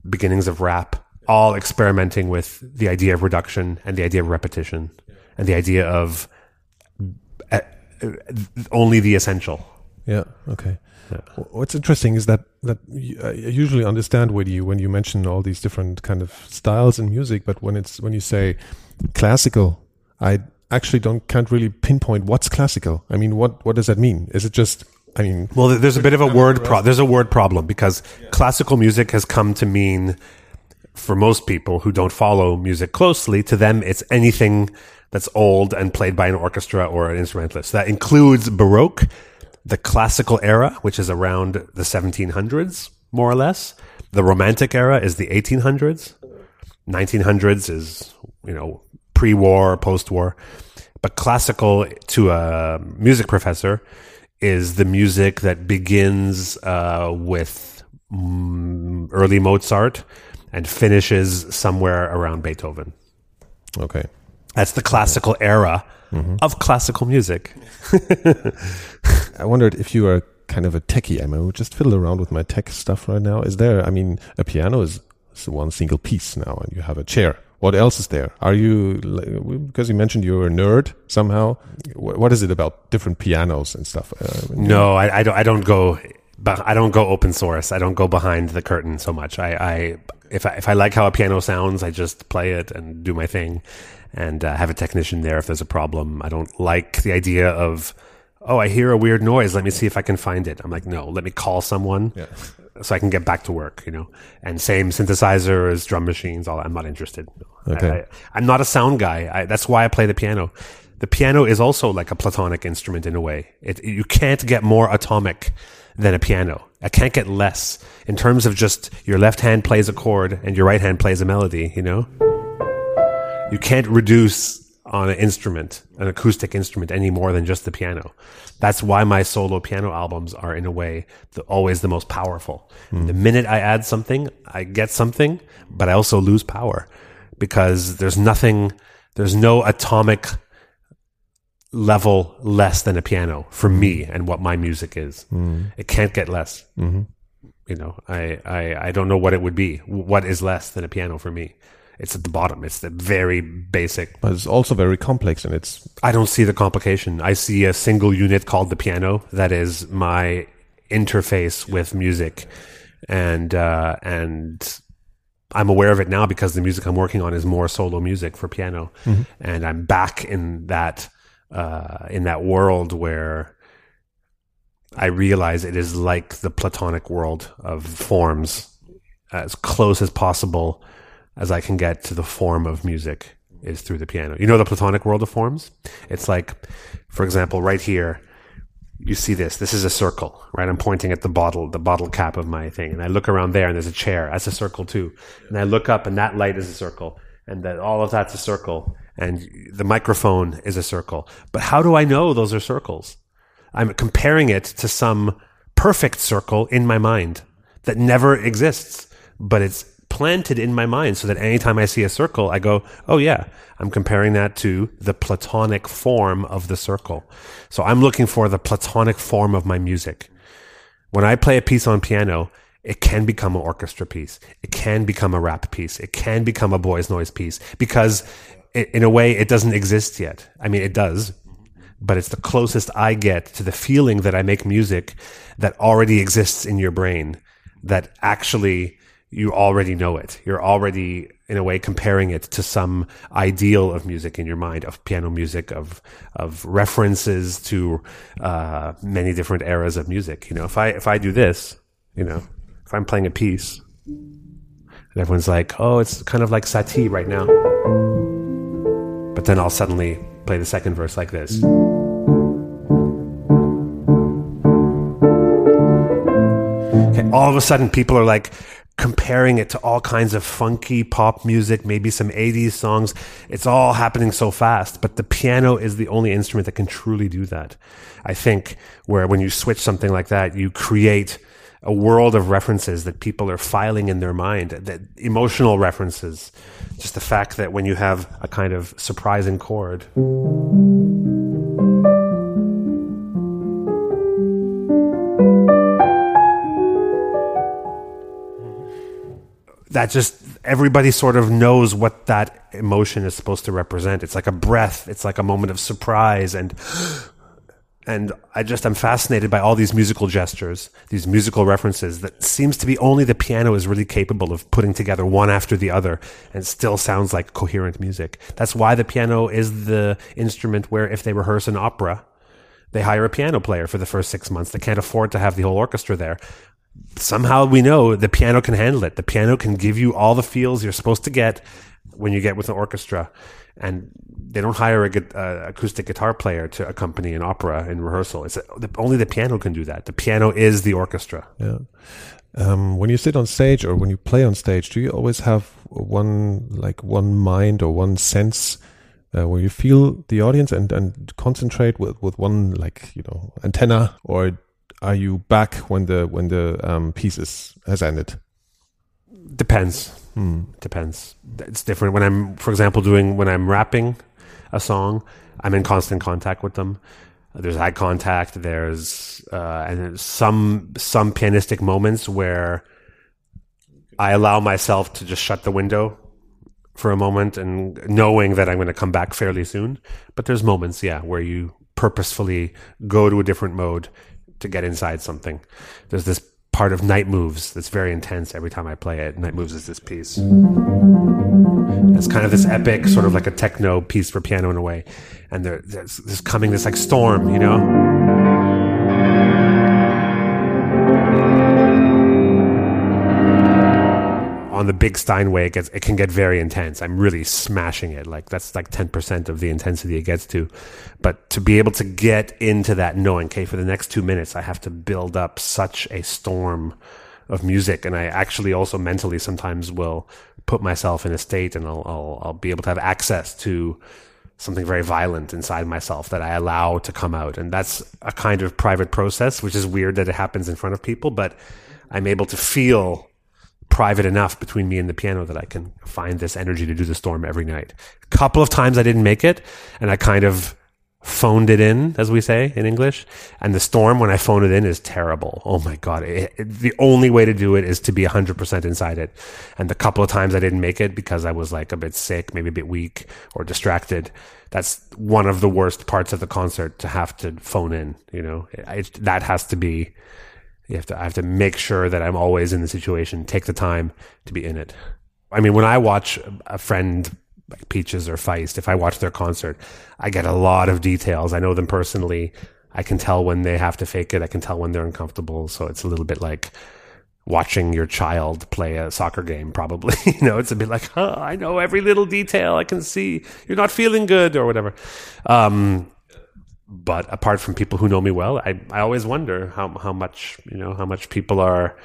beginnings of rap, all experimenting with the idea of reduction and the idea of repetition and the idea of uh, only the essential. Yeah. Okay. Yeah. What's interesting is that that I usually understand with you when you mention all these different kind of styles in music, but when it's when you say classical, I actually don't can't really pinpoint what's classical. I mean, what what does that mean? Is it just I mean, well, there's a bit of a word pro- there's a word problem because yeah. classical music has come to mean for most people who don't follow music closely, to them it's anything that's old and played by an orchestra or an instrumentalist. That includes Baroque, the classical era, which is around the 1700s, more or less. The Romantic era is the 1800s. 1900s is, you know, pre-war, post-war. But classical to a music professor is the music that begins uh, with mm, early Mozart and finishes somewhere around Beethoven. Okay. That's the classical era mm-hmm. of classical music. I wondered if you are kind of a techie. I mean, just fiddle around with my tech stuff right now. Is there, I mean, a piano is, is one single piece now and you have a chair. What else is there? Are you, because you mentioned you're a nerd somehow. What is it about different pianos and stuff? Uh, no, I, I, don't, I don't go, I don't go open source. I don't go behind the curtain so much. I, I if I, if I like how a piano sounds, I just play it and do my thing and uh, have a technician there if there's a problem. I don't like the idea of, oh, I hear a weird noise. Let me see if I can find it. I'm like, no, let me call someone yeah. so I can get back to work, you know? And same synthesizers, drum machines, all. I'm not interested. Okay. I, am not a sound guy. I, that's why I play the piano. The piano is also like a platonic instrument in a way. It, you can't get more atomic than a piano. I can't get less in terms of just your left hand plays a chord and your right hand plays a melody, you know? You can't reduce on an instrument, an acoustic instrument, any more than just the piano. That's why my solo piano albums are, in a way, the, always the most powerful. Mm. The minute I add something, I get something, but I also lose power because there's nothing, there's no atomic level less than a piano for me and what my music is. Mm. It can't get less. Mm-hmm. You know, I, I, I don't know what it would be. What is less than a piano for me? It's at the bottom. It's the very basic. But it's also very complex and it's. I don't see the complication. I see a single unit called the piano that is my interface with music. And, uh, and I'm aware of it now because the music I'm working on is more solo music for piano. Mm-hmm. And I'm back in that uh, in that world where I realize it is like the Platonic world of forms, as close as possible as I can get to the form of music is through the piano. You know the Platonic world of forms? It's like, for example, right here, you see this. This is a circle, right? I'm pointing at the bottle, the bottle cap of my thing. And I look around there and there's a chair. That's a circle too. And I look up and that light is a circle. And that all of that's a circle and the microphone is a circle. But how do I know those are circles? I'm comparing it to some perfect circle in my mind that never exists, but it's planted in my mind so that anytime I see a circle, I go, oh yeah, I'm comparing that to the platonic form of the circle. So I'm looking for the platonic form of my music. When I play a piece on piano, it can become an orchestra piece. It can become a rap piece. It can become a Boys Noize piece because in a way, it doesn't exist yet. I mean, it does, but it's the closest I get to the feeling that I make music that already exists in your brain, that actually you already know it. You're already, in a way, comparing it to some ideal of music in your mind, of piano music, of of references to uh, many different eras of music. You know, if I if I do this, you know, if I'm playing a piece, and everyone's like, "Oh, it's kind of like Satie right now." But then I'll suddenly play the second verse like this. Okay. all of a sudden people are like comparing it to all kinds of funky pop music, maybe some 80s songs. It's all happening so fast, but the piano is the only instrument that can truly do that. I think where when you switch something like that, you create a world of references that people are filing in their mind, that emotional references. Just the fact that when you have a kind of surprising chord. that just everybody sort of knows what that emotion is supposed to represent. It's like a breath. It's like a moment of surprise and and I just am fascinated by all these musical gestures, these musical references that seems to be only the piano is really capable of putting together one after the other and still sounds like coherent music. That's why the piano is the instrument where if they rehearse an opera, they hire a piano player for the first six months. They can't afford to have the whole orchestra there somehow we know the piano can handle it. The piano can give you all the feels you're supposed to get when you get with an orchestra. And they don't hire a uh, acoustic guitar player to accompany an opera in rehearsal. It's the, only the piano can do that. The piano is the orchestra. Yeah. Um, when you sit on stage or when you play on stage, do you always have one like one mind or one sense uh, where you feel the audience and and concentrate with with one like you know antenna, or are you back when the when the um, piece is, has ended? Depends. Hmm. Depends. It's different when I'm, for example, doing when I'm rapping a song. I'm in constant contact with them. There's eye contact. There's uh, and some some pianistic moments where I allow myself to just shut the window for a moment and knowing that I'm going to come back fairly soon. But there's moments, yeah, where you purposefully go to a different mode to get inside something. There's this part of Night Moves that's very intense every time I play it. Night Moves is this piece. It's kind of this epic, sort of like a techno piece for piano in a way. And there, there's, there's coming this like storm, you know? On the big Steinway, it, gets, it can get very intense. I'm really smashing it. Like that's like 10% of the intensity it gets to. But to be able to get into that knowing, okay, for the next two minutes, I have to build up such a storm of music. And I actually also mentally sometimes will put myself in a state and I'll, I'll, I'll be able to have access to something very violent inside myself that I allow to come out. And that's a kind of private process, which is weird that it happens in front of people, but I'm able to feel private enough between me and the piano that I can find this energy to do the storm every night. A couple of times I didn't make it and I kind of phoned it in, as we say in English. And the storm, when I phone it in, is terrible. Oh my God. It, it, the only way to do it is to be 100% inside it. And the couple of times I didn't make it because I was like a bit sick, maybe a bit weak or distracted. That's one of the worst parts of the concert to have to phone in, you know, it, that has to be you have to, I have to make sure that I'm always in the situation, take the time to be in it. I mean, when I watch a friend like Peaches or Feist, if I watch their concert, I get a lot of details. I know them personally. I can tell when they have to fake it. I can tell when they're uncomfortable. So it's a little bit like watching your child play a soccer game, probably. you know, it's a bit like, oh, I know every little detail. I can see you're not feeling good or whatever. Um, but apart from people who know me well, I, I always wonder how, how much, you know, how much people are,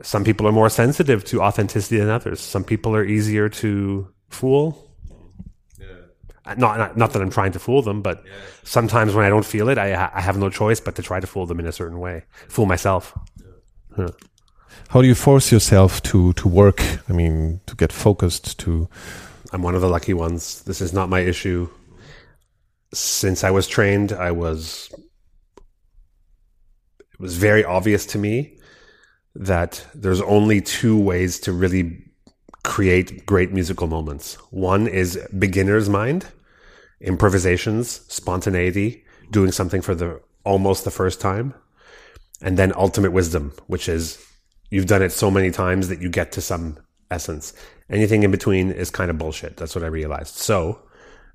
some people are more sensitive to authenticity than others. Some people are easier to fool. Yeah. Not, not, not that I'm trying to fool them, but yeah. sometimes when I don't feel it, I, I have no choice but to try to fool them in a certain way, fool myself. Yeah. Huh. How do you force yourself to, to work? I mean, to get focused to. I'm one of the lucky ones. This is not my issue since I was trained, I was it was very obvious to me that there's only two ways to really create great musical moments. One is beginner's mind, improvisations, spontaneity, doing something for the almost the first time, and then ultimate wisdom, which is you've done it so many times that you get to some essence. Anything in between is kind of bullshit. That's what I realized. So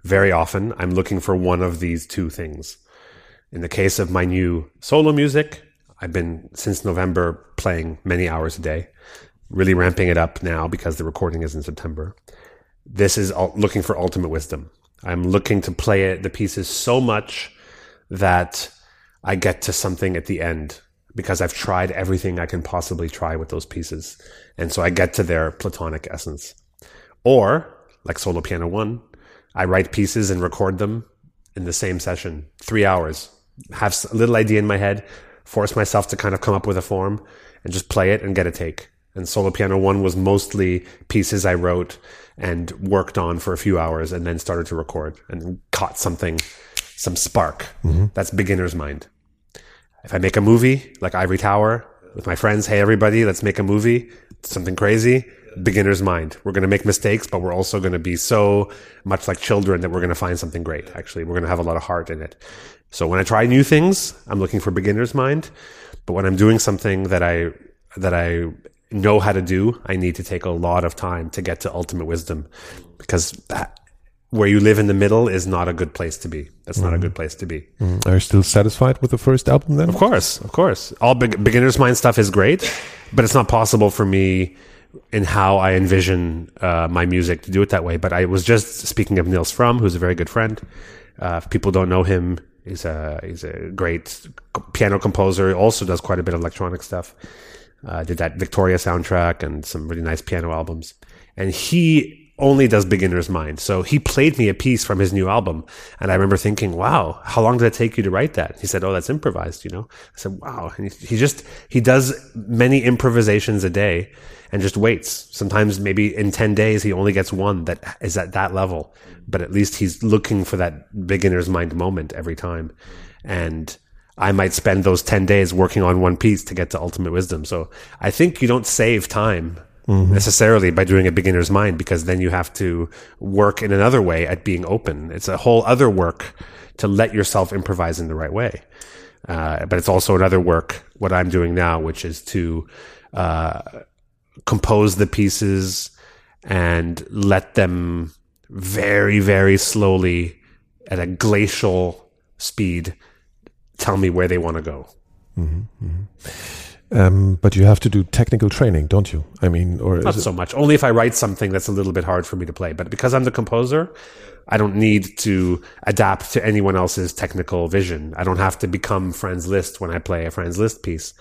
very often I'm looking for one of these two things. In the case of my new solo music, I've been since November playing many hours a day, really ramping it up now because the recording is in September. This is looking for ultimate wisdom. I'm looking to play it, the pieces so much that I get to something at the end because I've tried everything I can possibly try with those pieces. And so I get to their platonic essence. Or, like Solo Piano 1, I write pieces and record them in the same session, three hours, have a little idea in my head, force myself to kind of come up with a form and just play it and get a take. And Solo Piano 1 was mostly pieces I wrote and worked on for a few hours and then started to record and caught something, some spark. Mm-hmm. That's beginner's mind. If I make a movie like Ivory Tower with my friends, hey, everybody, let's make a movie, something crazy, beginner's mind. We're going to make mistakes, but we're also going to be so much like children that we're going to find something great. Actually, we're going to have a lot of heart in it. So when I try new things, I'm looking for beginner's mind. But when I'm doing something that I, that I know how to do, I need to take a lot of time to get to ultimate wisdom because that, where you live in the middle is not a good place to be. That's mm. not a mm-hmm. good place to be. Mm. Are you still satisfied with the first album then? Of course, of course. All be- beginner's mind stuff is great, but it's not possible for me in how I envision uh, my music to do it that way. But I was just speaking of Nils Frahm, who's a very good friend. Uh, if people don't know him, he's a he's a great piano composer. He also does quite a bit of electronic stuff. Uh, did that Victoria soundtrack and some really nice piano albums. And he only does beginner's mind. So he played me a piece from his new album. And I remember thinking, wow, how long did it take you to write that? He said, oh, that's improvised, you know? I said, wow. And he just, he does many improvisations a day and just waits. Sometimes maybe in 10 days, he only gets one that is at that level, but at least he's looking for that beginner's mind moment every time. And I might spend those 10 days working on one piece to get to ultimate wisdom. So I think you don't save time mm-hmm. necessarily by doing a beginner's mind because then you have to work in another way at being open. It's a whole other work to let yourself improvise in the right way. Uh, but it's also another work, what I'm doing now, which is to, uh, compose the pieces and let them very, very slowly at a glacial speed tell me where they want to go. Mm-hmm, mm-hmm. Um, but you have to do technical training, don't you? I mean, or not so much. Only if I write something that's a little bit hard for me to play. But because I'm the composer, I don't need to adapt to anyone else's technical vision. I don't have to become Franz Liszt when I play a Franz Liszt piece,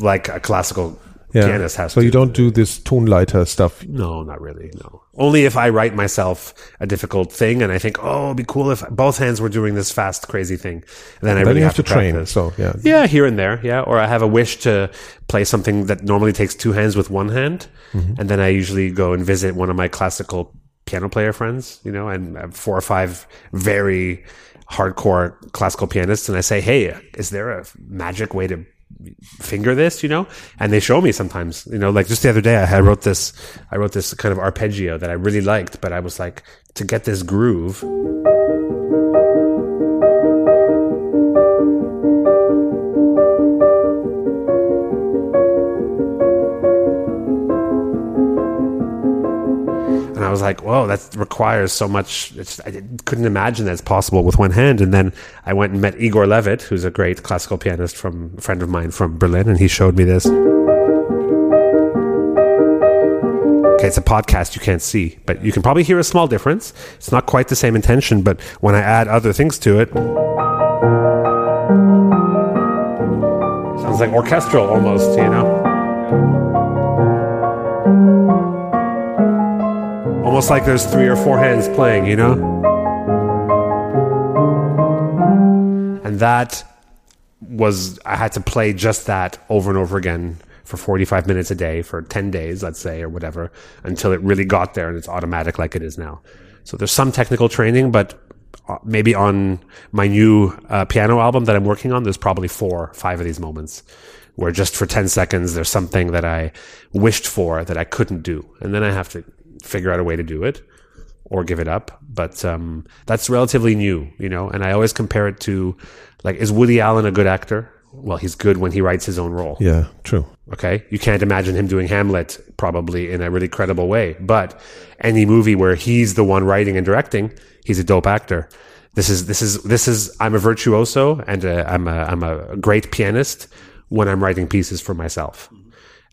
like a classical yeah. pianist has so to. you don't do this Tonleiter stuff? No, not really. No. Only if I write myself a difficult thing and I think, oh, it'd be cool if both hands were doing this fast, crazy thing. And then I really have, have, to, train. So yeah. Yeah, here and there. Yeah. Or I have a wish to play something that normally takes two hands with one hand. Mm-hmm. And then I usually go and visit one of my classical piano player friends, you know, and four or five very hardcore classical pianists. And I say, Hey, is there a magic way to finger this, you know? And they show me sometimes, you know, like just the other day, I wrote this, I wrote this kind of arpeggio that I really liked, but I was like, to get this groove. Was like, whoa, that requires so much. I couldn't imagine that's possible with one hand. And then I went and met Igor Levit, who's a great classical pianist from a friend of mine from Berlin, and he showed me this. Okay, it's a podcast you can't see, but you can probably hear a small difference. It's not quite the same intention, but when I add other things to it, it sounds like orchestral almost, you know? Almost like there's three or four hands playing, you know? And that was, I had to play just that over and over again for 45 minutes a day for 10 days, let's say, or whatever, until it really got there and it's automatic like it is now. So there's some technical training, but uh, maybe on my new uh, piano album that I'm working on, there's probably four, five of these moments where just for 10 seconds, there's something that I wished for that I couldn't do. And then I have to figure out a way to do it or give it up. But um, that's relatively new, you know. And I always compare it to like, is Woody Allen a good actor? Well, he's good when he writes his own role. Yeah, true. Okay, you can't imagine him doing Hamlet probably in a really credible way. But any movie where he's the one writing and directing, he's a dope actor. This is this is this is. I'm a virtuoso and i am a I'm a great pianist when I'm writing pieces for myself.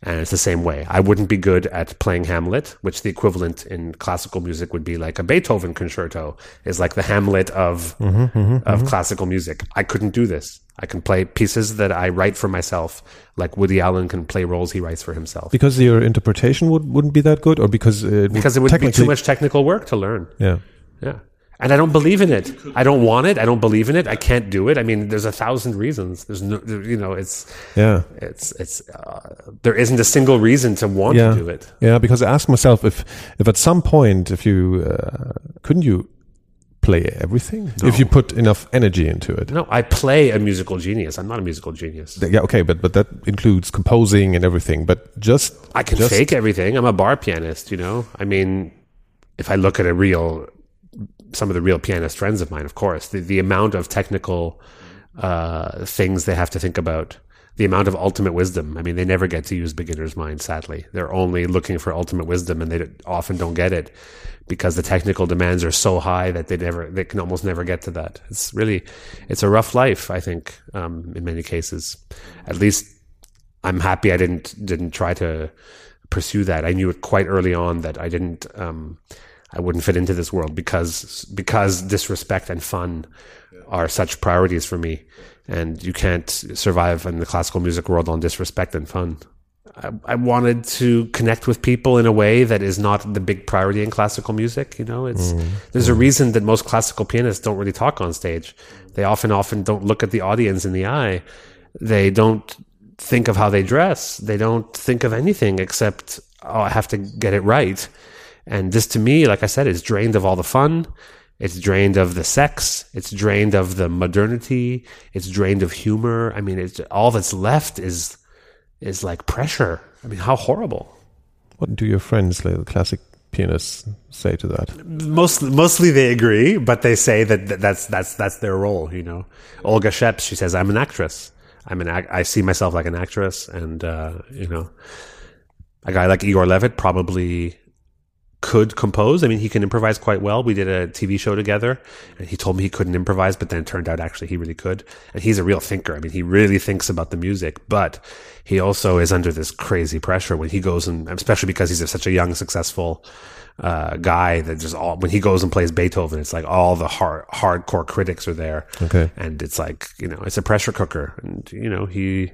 And it's the same way. I wouldn't be good at playing Hamlet, which the equivalent in classical music would be like a Beethoven concerto is like the Hamlet of, mm-hmm, mm-hmm, of mm-hmm. classical music. I couldn't do this. I can play pieces that I write for myself, like Woody Allen can play roles he writes for himself. Because your interpretation would, wouldn't be that good, or because it because it would be too much technical work to learn. Yeah. Yeah. And I don't believe in it. I don't want it. I don't believe in it. I can't do it. I mean, there's a thousand reasons. There's no, you know, it's, Yeah. it's, it's, uh, there isn't a single reason to want Yeah. to do it. Yeah, because I ask myself if, if at some point, if you uh, couldn't you play everything if you put enough energy into it. No, I play a musical genius. I'm not a musical genius. Yeah, okay, but but that includes composing and everything. But just I can just, fake everything. I'm a bar pianist, you know? I mean, if I look at a real, some of the real pianist friends of mine, of course, the, the amount of technical uh, things they have to think about, the amount of ultimate wisdom. I mean, they never get to use beginner's mind, sadly. They're only looking for ultimate wisdom and they often don't get it because the technical demands are so high that they never, they can almost never get to that. It's really, it's a rough life, I think, um, in many cases. At least I'm happy I didn't didn't try to pursue that. I knew it quite early on that I didn't um, I wouldn't fit into this world because because disrespect and fun are such priorities for me, and you can't survive in the classical music world on disrespect and fun. I, I wanted to connect with people in a way that is not the big priority in classical music. You know, it's mm. there's a mm. reason that most classical pianists don't really talk on stage. They often often don't look at the audience in the eye. They don't think of how they dress. They don't think of anything except, oh, I have to get it right. And this to me, like I said, is drained of all the fun. It's drained of the sex. It's drained of the modernity. It's drained of humor. I mean, it's all that's left is, is like pressure. I mean, how horrible. What do your friends, like the classic pianists, say to that? Most, mostly they agree, but they say that that's, that's, that's their role, you know. Olga Scheps, she says, I'm an actress. I'm an ac- I see myself like an actress, and uh, you know, a guy like Igor Levit probably could compose. I mean, he can improvise quite well. We did a TV show together, and he told me he couldn't improvise, but then it turned out actually he really could. And he's a real thinker. I mean, he really thinks about the music, but he also is under this crazy pressure when he goes and, especially because he's such a young, successful uh, guy that just all when he goes and plays Beethoven, it's like all the hard hardcore critics are there. Okay. and it's like you know it's a pressure cooker, and you know he.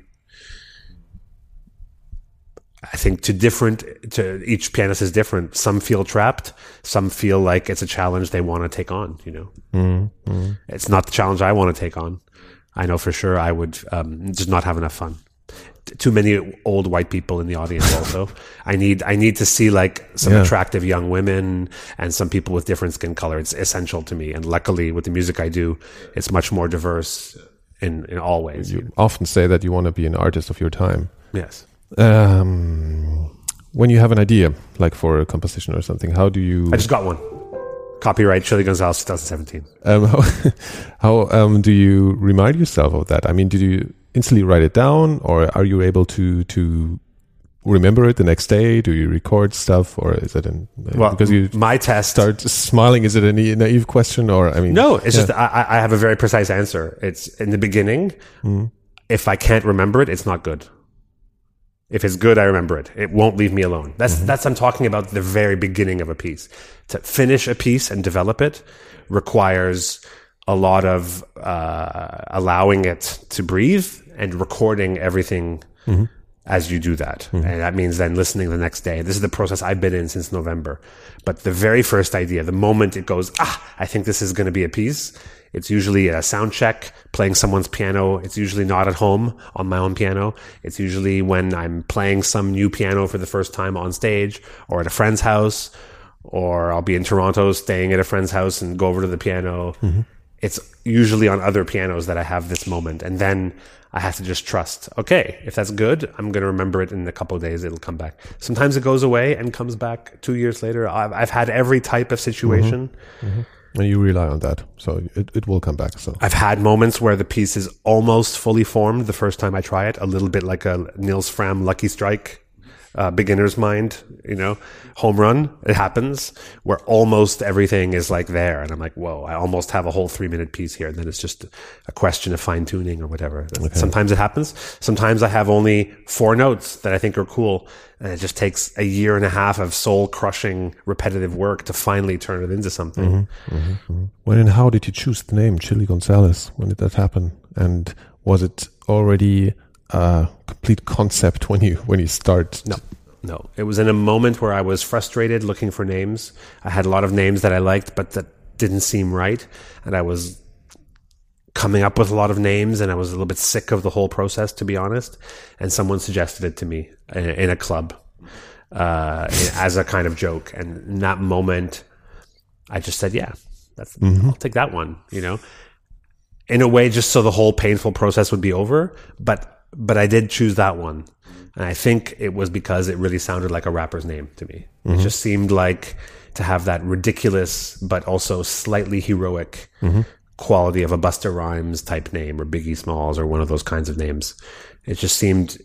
I think to different to each pianist is different. Some feel trapped. Some feel like it's a challenge they want to take on. You know, Mm-hmm. it's not the challenge I want to take on. I know for sure I would um, just not have enough fun. T- Too many old white people in the audience. Also, I need I need to see like some Yeah. attractive young women and some people with different skin color. It's essential to me. And luckily, with the music I do, it's much more diverse in in all ways. You often say that you want to be an artist of your time. yes. Um, when you have an idea, like for a composition or something, how do you I just got one. Copyright Chilly Gonzales 2017. um, how, how um, do you remind yourself of that? I mean, did you instantly write it down, or are you able to to remember it the next day? Do you record stuff, or is it an Well, because you my test. start smiling? Is it a naive question, or I mean, No, it's Yeah. just I, I have a very precise answer. It's in the beginning. Mm. If I can't remember it, it's not good. If it's good, I remember it. It won't leave me alone. That's Mm-hmm. that's I'm talking about the very beginning of a piece. To finish a piece and develop it requires a lot of uh, allowing it to breathe and recording everything Mm-hmm. as you do that. And that means then listening the next day. This is the process I've been in since November. But the very first idea, the moment it goes, ah, I think this is going to be a piece, it's usually a sound check, playing someone's piano. It's usually not at home on my own piano. It's usually when I'm playing some new piano for the first time on stage or at a friend's house, or I'll be in Toronto staying at a friend's house and go over to the piano. Mm-hmm. It's usually on other pianos that I have this moment. And then I have to just trust, okay, if that's good, I'm going to remember it in a couple of days. It'll come back. Sometimes it goes away and comes back two years later. I've, I've had every type of situation. Mm-hmm. Mm-hmm. And you rely on that, so it, it will come back. So I've had moments where the piece is almost fully formed the first time I try it, a little bit like a Nils Frahm Lucky Strike, uh, beginner's mind, you know, home run. It happens where almost everything is like there. And I'm like, whoa, I almost have a whole three minute piece here. And then it's just a question of fine tuning or whatever. Sometimes it happens. Sometimes I have only four notes that I think are cool. And it just takes a year and a half of soul crushing repetitive work to finally turn it into something. Mm-hmm. Mm-hmm. Mm-hmm. when and how did you choose the name Chilly Gonzales? When did that happen? And Was it already a complete concept when you when you start? No. No, it was in a moment where I was frustrated looking for names. I had a lot of names that I liked, but that didn't seem right. And I was coming up with a lot of names and I was a little bit sick of the whole process, to be honest. And someone suggested it to me in, in a club uh, as a kind of joke. And in that moment, I just said, yeah, that's, mm-hmm. I'll take that one, you know, in a way, just so the whole painful process would be over. But, but I did choose that one. And I think it was because it really sounded like a rapper's name to me. Mm-hmm. It just seemed like to have that ridiculous, but also slightly heroic mm-hmm. quality of a Busta Rhymes type name or Biggie Smalls or one of those kinds of names. It just seemed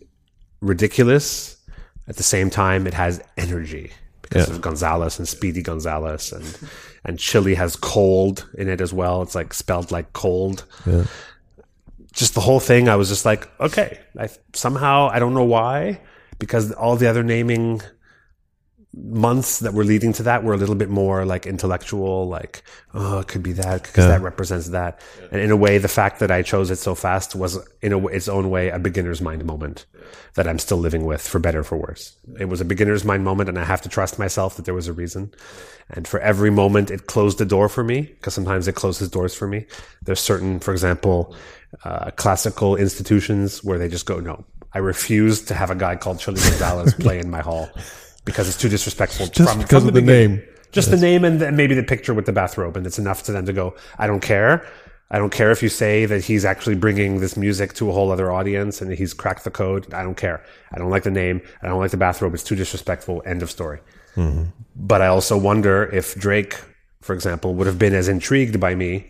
ridiculous at the same time, it has energy because yeah. of Gonzales and Speedy Gonzales, and and Chilly has cold in it as well. It's like spelled like cold. Yeah. Just the whole thing, I was just like, okay. I somehow I don't know why, because all the other naming months that were leading to that were a little bit more like intellectual, like, oh, it could be that because yeah. that represents that. Yeah. And in a way, the fact that I chose it so fast was in a, its own way a beginner's mind moment that I'm still living with for better for worse. It was a beginner's mind moment and I have to trust myself that there was a reason. And for every moment it closed the door for me because sometimes it closes doors for me. There's certain, for example, uh, classical institutions where they just go, no, I refuse to have a guy called Chilly Gonzales play in my hall because it's too disrespectful. Just from, because from of the, the name. Just yes. the name and maybe the picture with the bathrobe, and it's enough to them to go. I don't care. I don't care if you say that he's actually bringing this music to a whole other audience and he's cracked the code. I don't care. I don't like the name. I don't like the bathrobe. It's too disrespectful. End of story. Mm-hmm. But I also wonder if Drake, for example, would have been as intrigued by me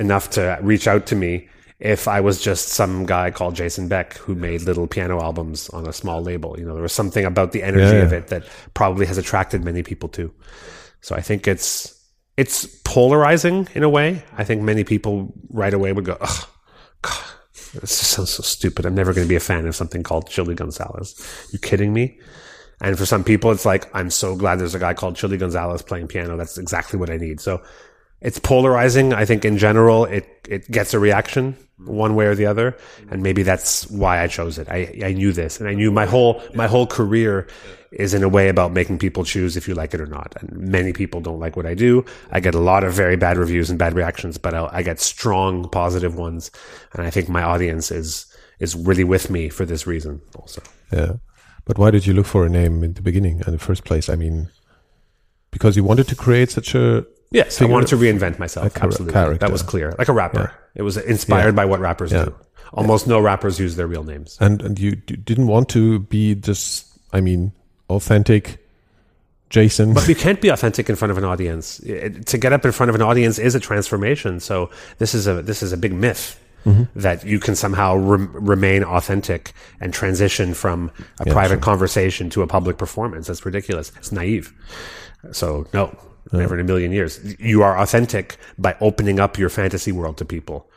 enough to reach out to me if I was just some guy called Jason Beck who made little piano albums on a small label. You know, there was something about the energy yeah, of it that probably has attracted many people too. So I think it's it's polarizing in a way. I think many people right away would go, "Ugh, God, this sounds so stupid. I'm never going to be a fan of something called Chilly Gonzales." You kidding me? And for some people, it's like, "I'm so glad there's a guy called Chilly Gonzales playing piano. That's exactly what I need." So it's polarizing. I think in general, it it gets a reaction one way or the other, and maybe that's why I chose it. I I knew this, and I knew my whole my whole career is in a way about making people choose if you like it or not. And many people don't like what I do. I get a lot of very bad reviews and bad reactions, but I, I get strong positive ones, and I think my audience is is really with me for this reason also. Yeah, but why did you look for a name in the beginning in the first place? I mean, because you wanted to create such a Yes, I wanted to reinvent myself. Absolutely, character. that was clear. Like a rapper, yeah. it was inspired yeah. by what rappers yeah. do. Almost no rappers use their real names. And and you didn't want to be just, I mean, authentic. Jason. But you can't be authentic in front of an audience. It, to get up in front of an audience is a transformation. So this is a this is a big myth. Mm-hmm. that you can somehow re- remain authentic and transition from a yeah, private sure. conversation to a public performance. That's ridiculous. It's naive. So no, never in a million years. You are authentic by opening up your fantasy world to people.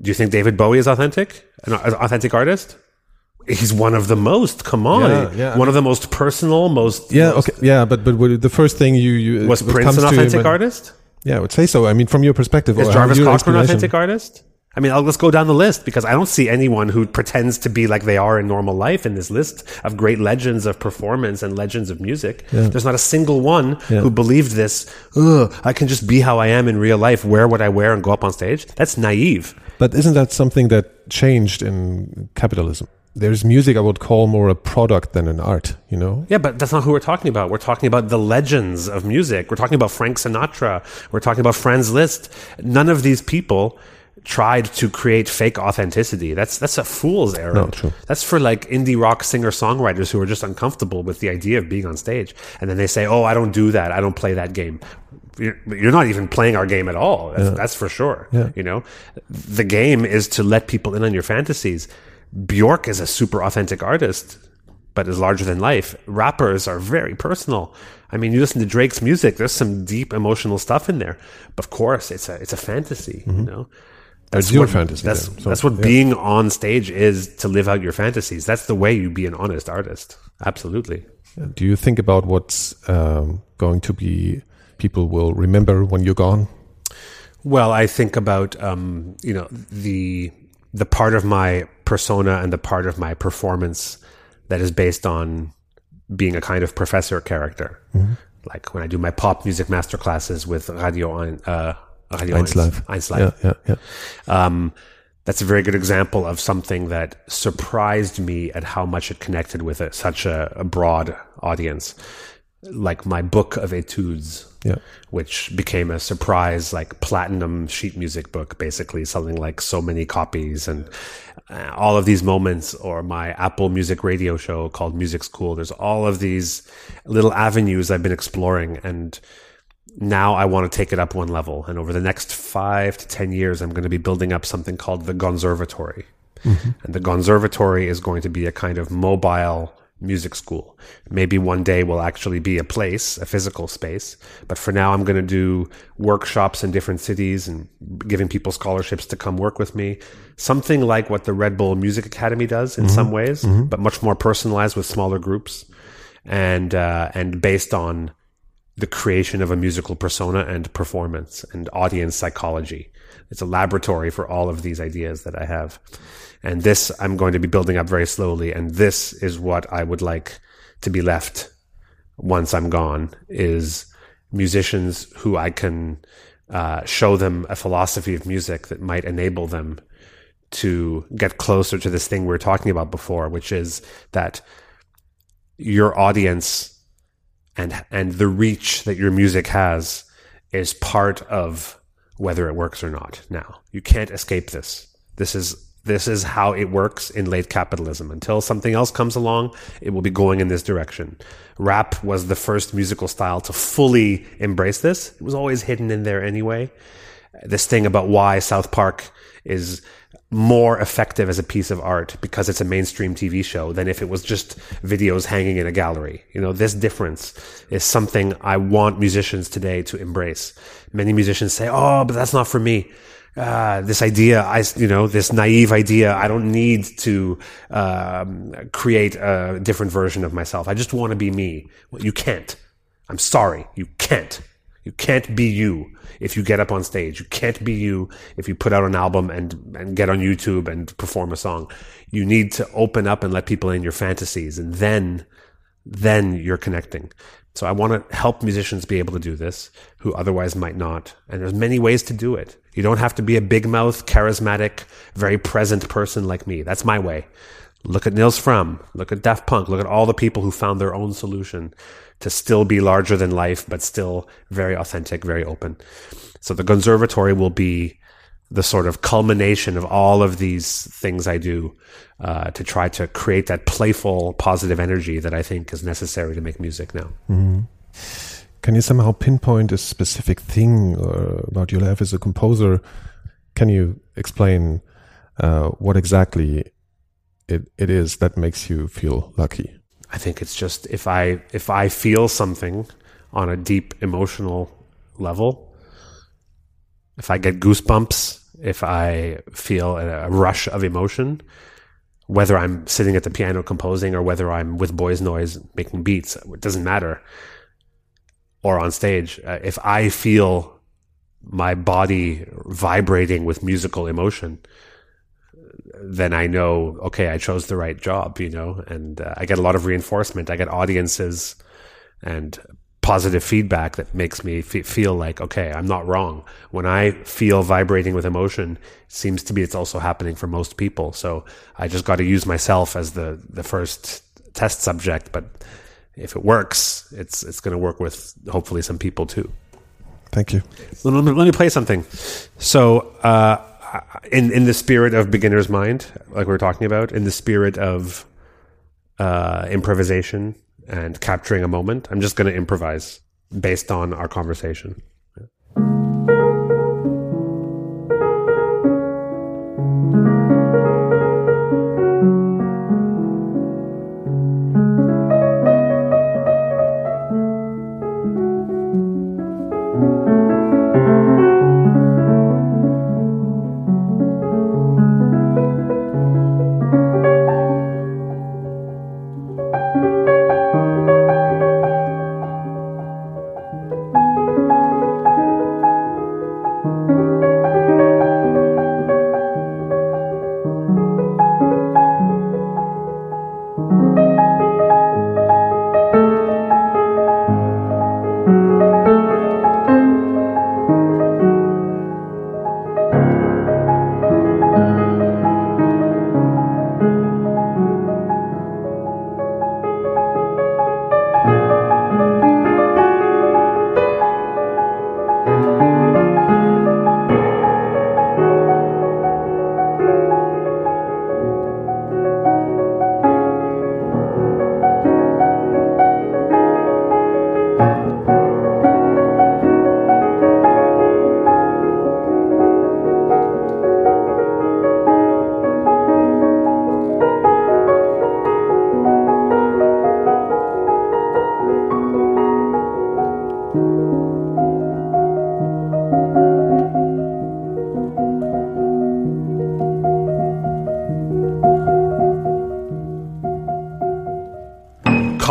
Do you think David Bowie is authentic? An authentic artist? He's one of the most. Come on, yeah, yeah, one I mean, of the most personal, most. Yeah, most, okay, yeah, but but the first thing you, you was Prince an authentic artist? Yeah, I would say so. I mean, from your perspective, is Jarvis Cocker an authentic artist? I mean, I'll, let's go down the list because I don't see anyone who pretends to be like they are in normal life in this list of great legends of performance and legends of music. Yeah. There's not a single one yeah. who believed this. I can just be how I am in real life, wear what I wear, and go up on stage. That's naive. But isn't that something that changed in capitalism? There's music I would call more a product than an art, you know? Yeah, but that's not who we're talking about. We're talking about the legends of music. We're talking about Frank Sinatra. We're talking about Franz Liszt. None of these people tried to create fake authenticity. That's that's a fool's errand. No, that's for like indie rock singer songwriters who are just uncomfortable with the idea of being on stage, and then they say, "Oh, I don't do that. I don't play that game." You're not even playing our game at all. That's, yeah. that's for sure. Yeah. You know, the game is to let people in on your fantasies. Bjork is a super authentic artist, but is larger than life. Rappers are very personal. I mean, you listen to Drake's music. There's some deep emotional stuff in there. But of course, it's a it's a fantasy. Mm-hmm. You know, that's your what, fantasy. That's so, that's what yeah. being on stage is to live out your fantasies. That's the way you be an honest artist. Absolutely. Do you think about what's um, going to be people will remember when you're gone? Well, I think about um, you know the the part of my persona and the part of my performance that is based on being a kind of professor character. Mm-hmm. Like when I do my pop music master classes with Radio, uh, Radio 1 Live. 1 Live. Yeah, yeah, yeah. Um, that's a very good example of something that surprised me at how much it connected with a, such a, a broad audience. Like my book of etudes, yeah. which became a surprise, like platinum sheet music book, basically selling like so many copies and uh, all of these moments, or my Apple Music radio show called Music School. There's all of these little avenues I've been exploring, and now I want to take it up one level. And over the next five to ten years, I'm going to be building up something called the Gonservatory. Mm-hmm. And the Gonservatory is going to be a kind of mobile music school. Maybe one day will actually be a place, a physical space. But for now, I'm going to do workshops in different cities and giving people scholarships to come work with me. Something like what the Red Bull Music Academy does in mm-hmm. some ways, mm-hmm. but much more personalized with smaller groups and, uh, and based on the creation of a musical persona and performance and audience psychology. It's a laboratory for all of these ideas that I have. And this I'm going to be building up very slowly. And this is what I would like to be left once I'm gone is musicians who I can uh, show them a philosophy of music that might enable them to get closer to this thing we were talking about before, which is that your audience and and the reach that your music has is part of whether it works or not. Now, you can't escape this. This is this is how it works in late capitalism. Until something else comes along, it will be going in this direction. Rap was the first musical style to fully embrace this. It was always hidden in there anyway. This thing about why South Park is more effective as a piece of art because it's a mainstream TV show than if it was just videos hanging in a gallery. You know, this difference is something I want musicians today to embrace. Many musicians say, "Oh, but that's not for me." Uh, this idea, I, you know, this naive idea, I don't need to um, create a different version of myself. I just want to be me. Well, you can't. I'm sorry, you can't. You can't be you if you get up on stage. You can't be you if you put out an album and, and get on YouTube and perform a song. You need to open up and let people in your fantasies and then, then you're connecting. So I want to help musicians be able to do this who otherwise might not. And there's many ways to do it. You don't have to be a big mouth, charismatic, very present person like me. That's my way. Look at Nils Frahm. Look at Daft Punk. Look at all the people who found their own solution to still be larger than life, but still very authentic, very open. So the Gonservatory will be the sort of culmination of all of these things I do uh, to try to create that playful, positive energy that I think is necessary to make music now. Mm-hmm. Can you somehow pinpoint a specific thing uh, about your life as a composer? Can you explain uh, what exactly it, it is that makes you feel lucky? I think it's just if I if I feel something on a deep emotional level, if I get goosebumps, if I feel a rush of emotion, whether I'm sitting at the piano composing or whether I'm with Boys Noize making beats, it doesn't matter. Or on stage, uh, if I feel my body vibrating with musical emotion, then I know, okay, I chose the right job, you know, and uh, I get a lot of reinforcement. I get audiences and positive feedback that makes me f- feel like, okay, I'm not wrong. When I feel vibrating with emotion, seems to be it's also happening for most people. So I just got to use myself as the, the first test subject. But if it works, it's, it's going to work with hopefully some people too. Thank you. Let me, let me play something. So, uh, in in the spirit of beginner's mind, like we were talking about, in the spirit of uh, improvisation and capturing a moment, I'm just going to improvise based on our conversation.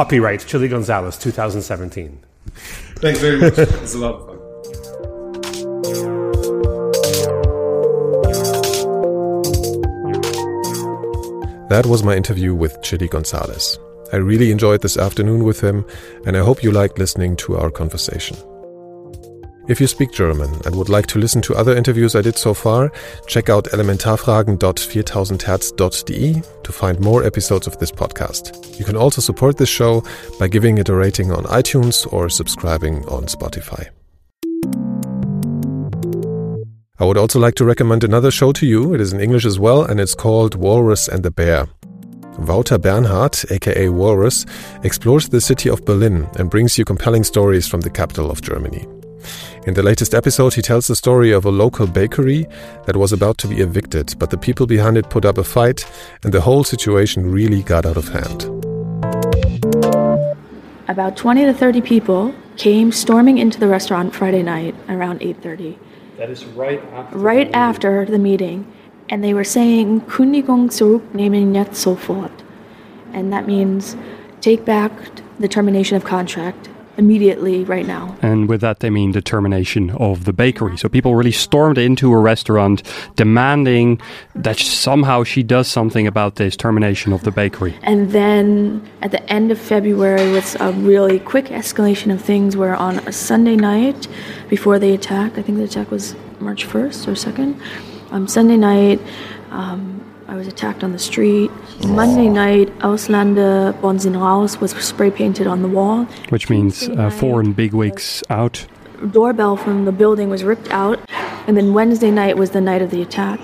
Copyright Chilly Gonzales 2017. Thanks very much. it's a lot of fun. That was my interview with Chilly Gonzales. I really enjoyed this afternoon with him, and I hope you liked listening to our conversation. If you speak German and would like to listen to other interviews I did so far, check out elementarfragen.4000hertz.de to find more episodes of this podcast. You can also support this show by giving it a rating on iTunes or subscribing on Spotify. I would also like to recommend another show to you. It is in English as well, and it's called Walrus and the Bear. Wouter Bernhard, aka Walrus, explores the city of Berlin and brings you compelling stories from the capital of Germany. In the latest episode, he tells the story of a local bakery that was about to be evicted, but the people behind it put up a fight, and the whole situation really got out of hand. About 20 to 30 people came storming into the restaurant Friday night around 8:30. That is right after. Right after the meeting, and they were saying Kündigung zurücknehmen jetzt sofort. And that means take back the termination of contract immediately right now. And with that, they mean the termination of the bakery. So people really stormed into a restaurant demanding that somehow she does something about this termination of the bakery. And then at the end of February, with a really quick escalation of things, where on a Sunday night before the attack, I think the attack was March 1st or 2nd, um, Sunday night, um, I was attacked on the street. Monday night, Ausländer Bonn sind raus was spray painted on the wall. Which means uh, foreign bigwigs out. Doorbell from the building was ripped out. And then Wednesday night was the night of the attack.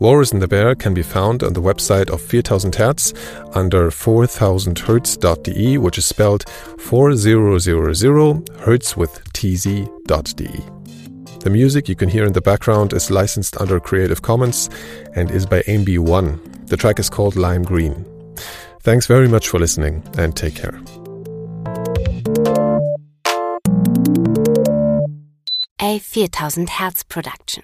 Walrus and the Bear can be found on the website of 4000 Hertz under 4000hertz.de, which is spelled 4000 hertz with tz.de. The music you can hear in the background is licensed under Creative Commons and is by AimBee1. The track is called Lime Green. Thanks very much for listening and take care. A 4000 Hertz production.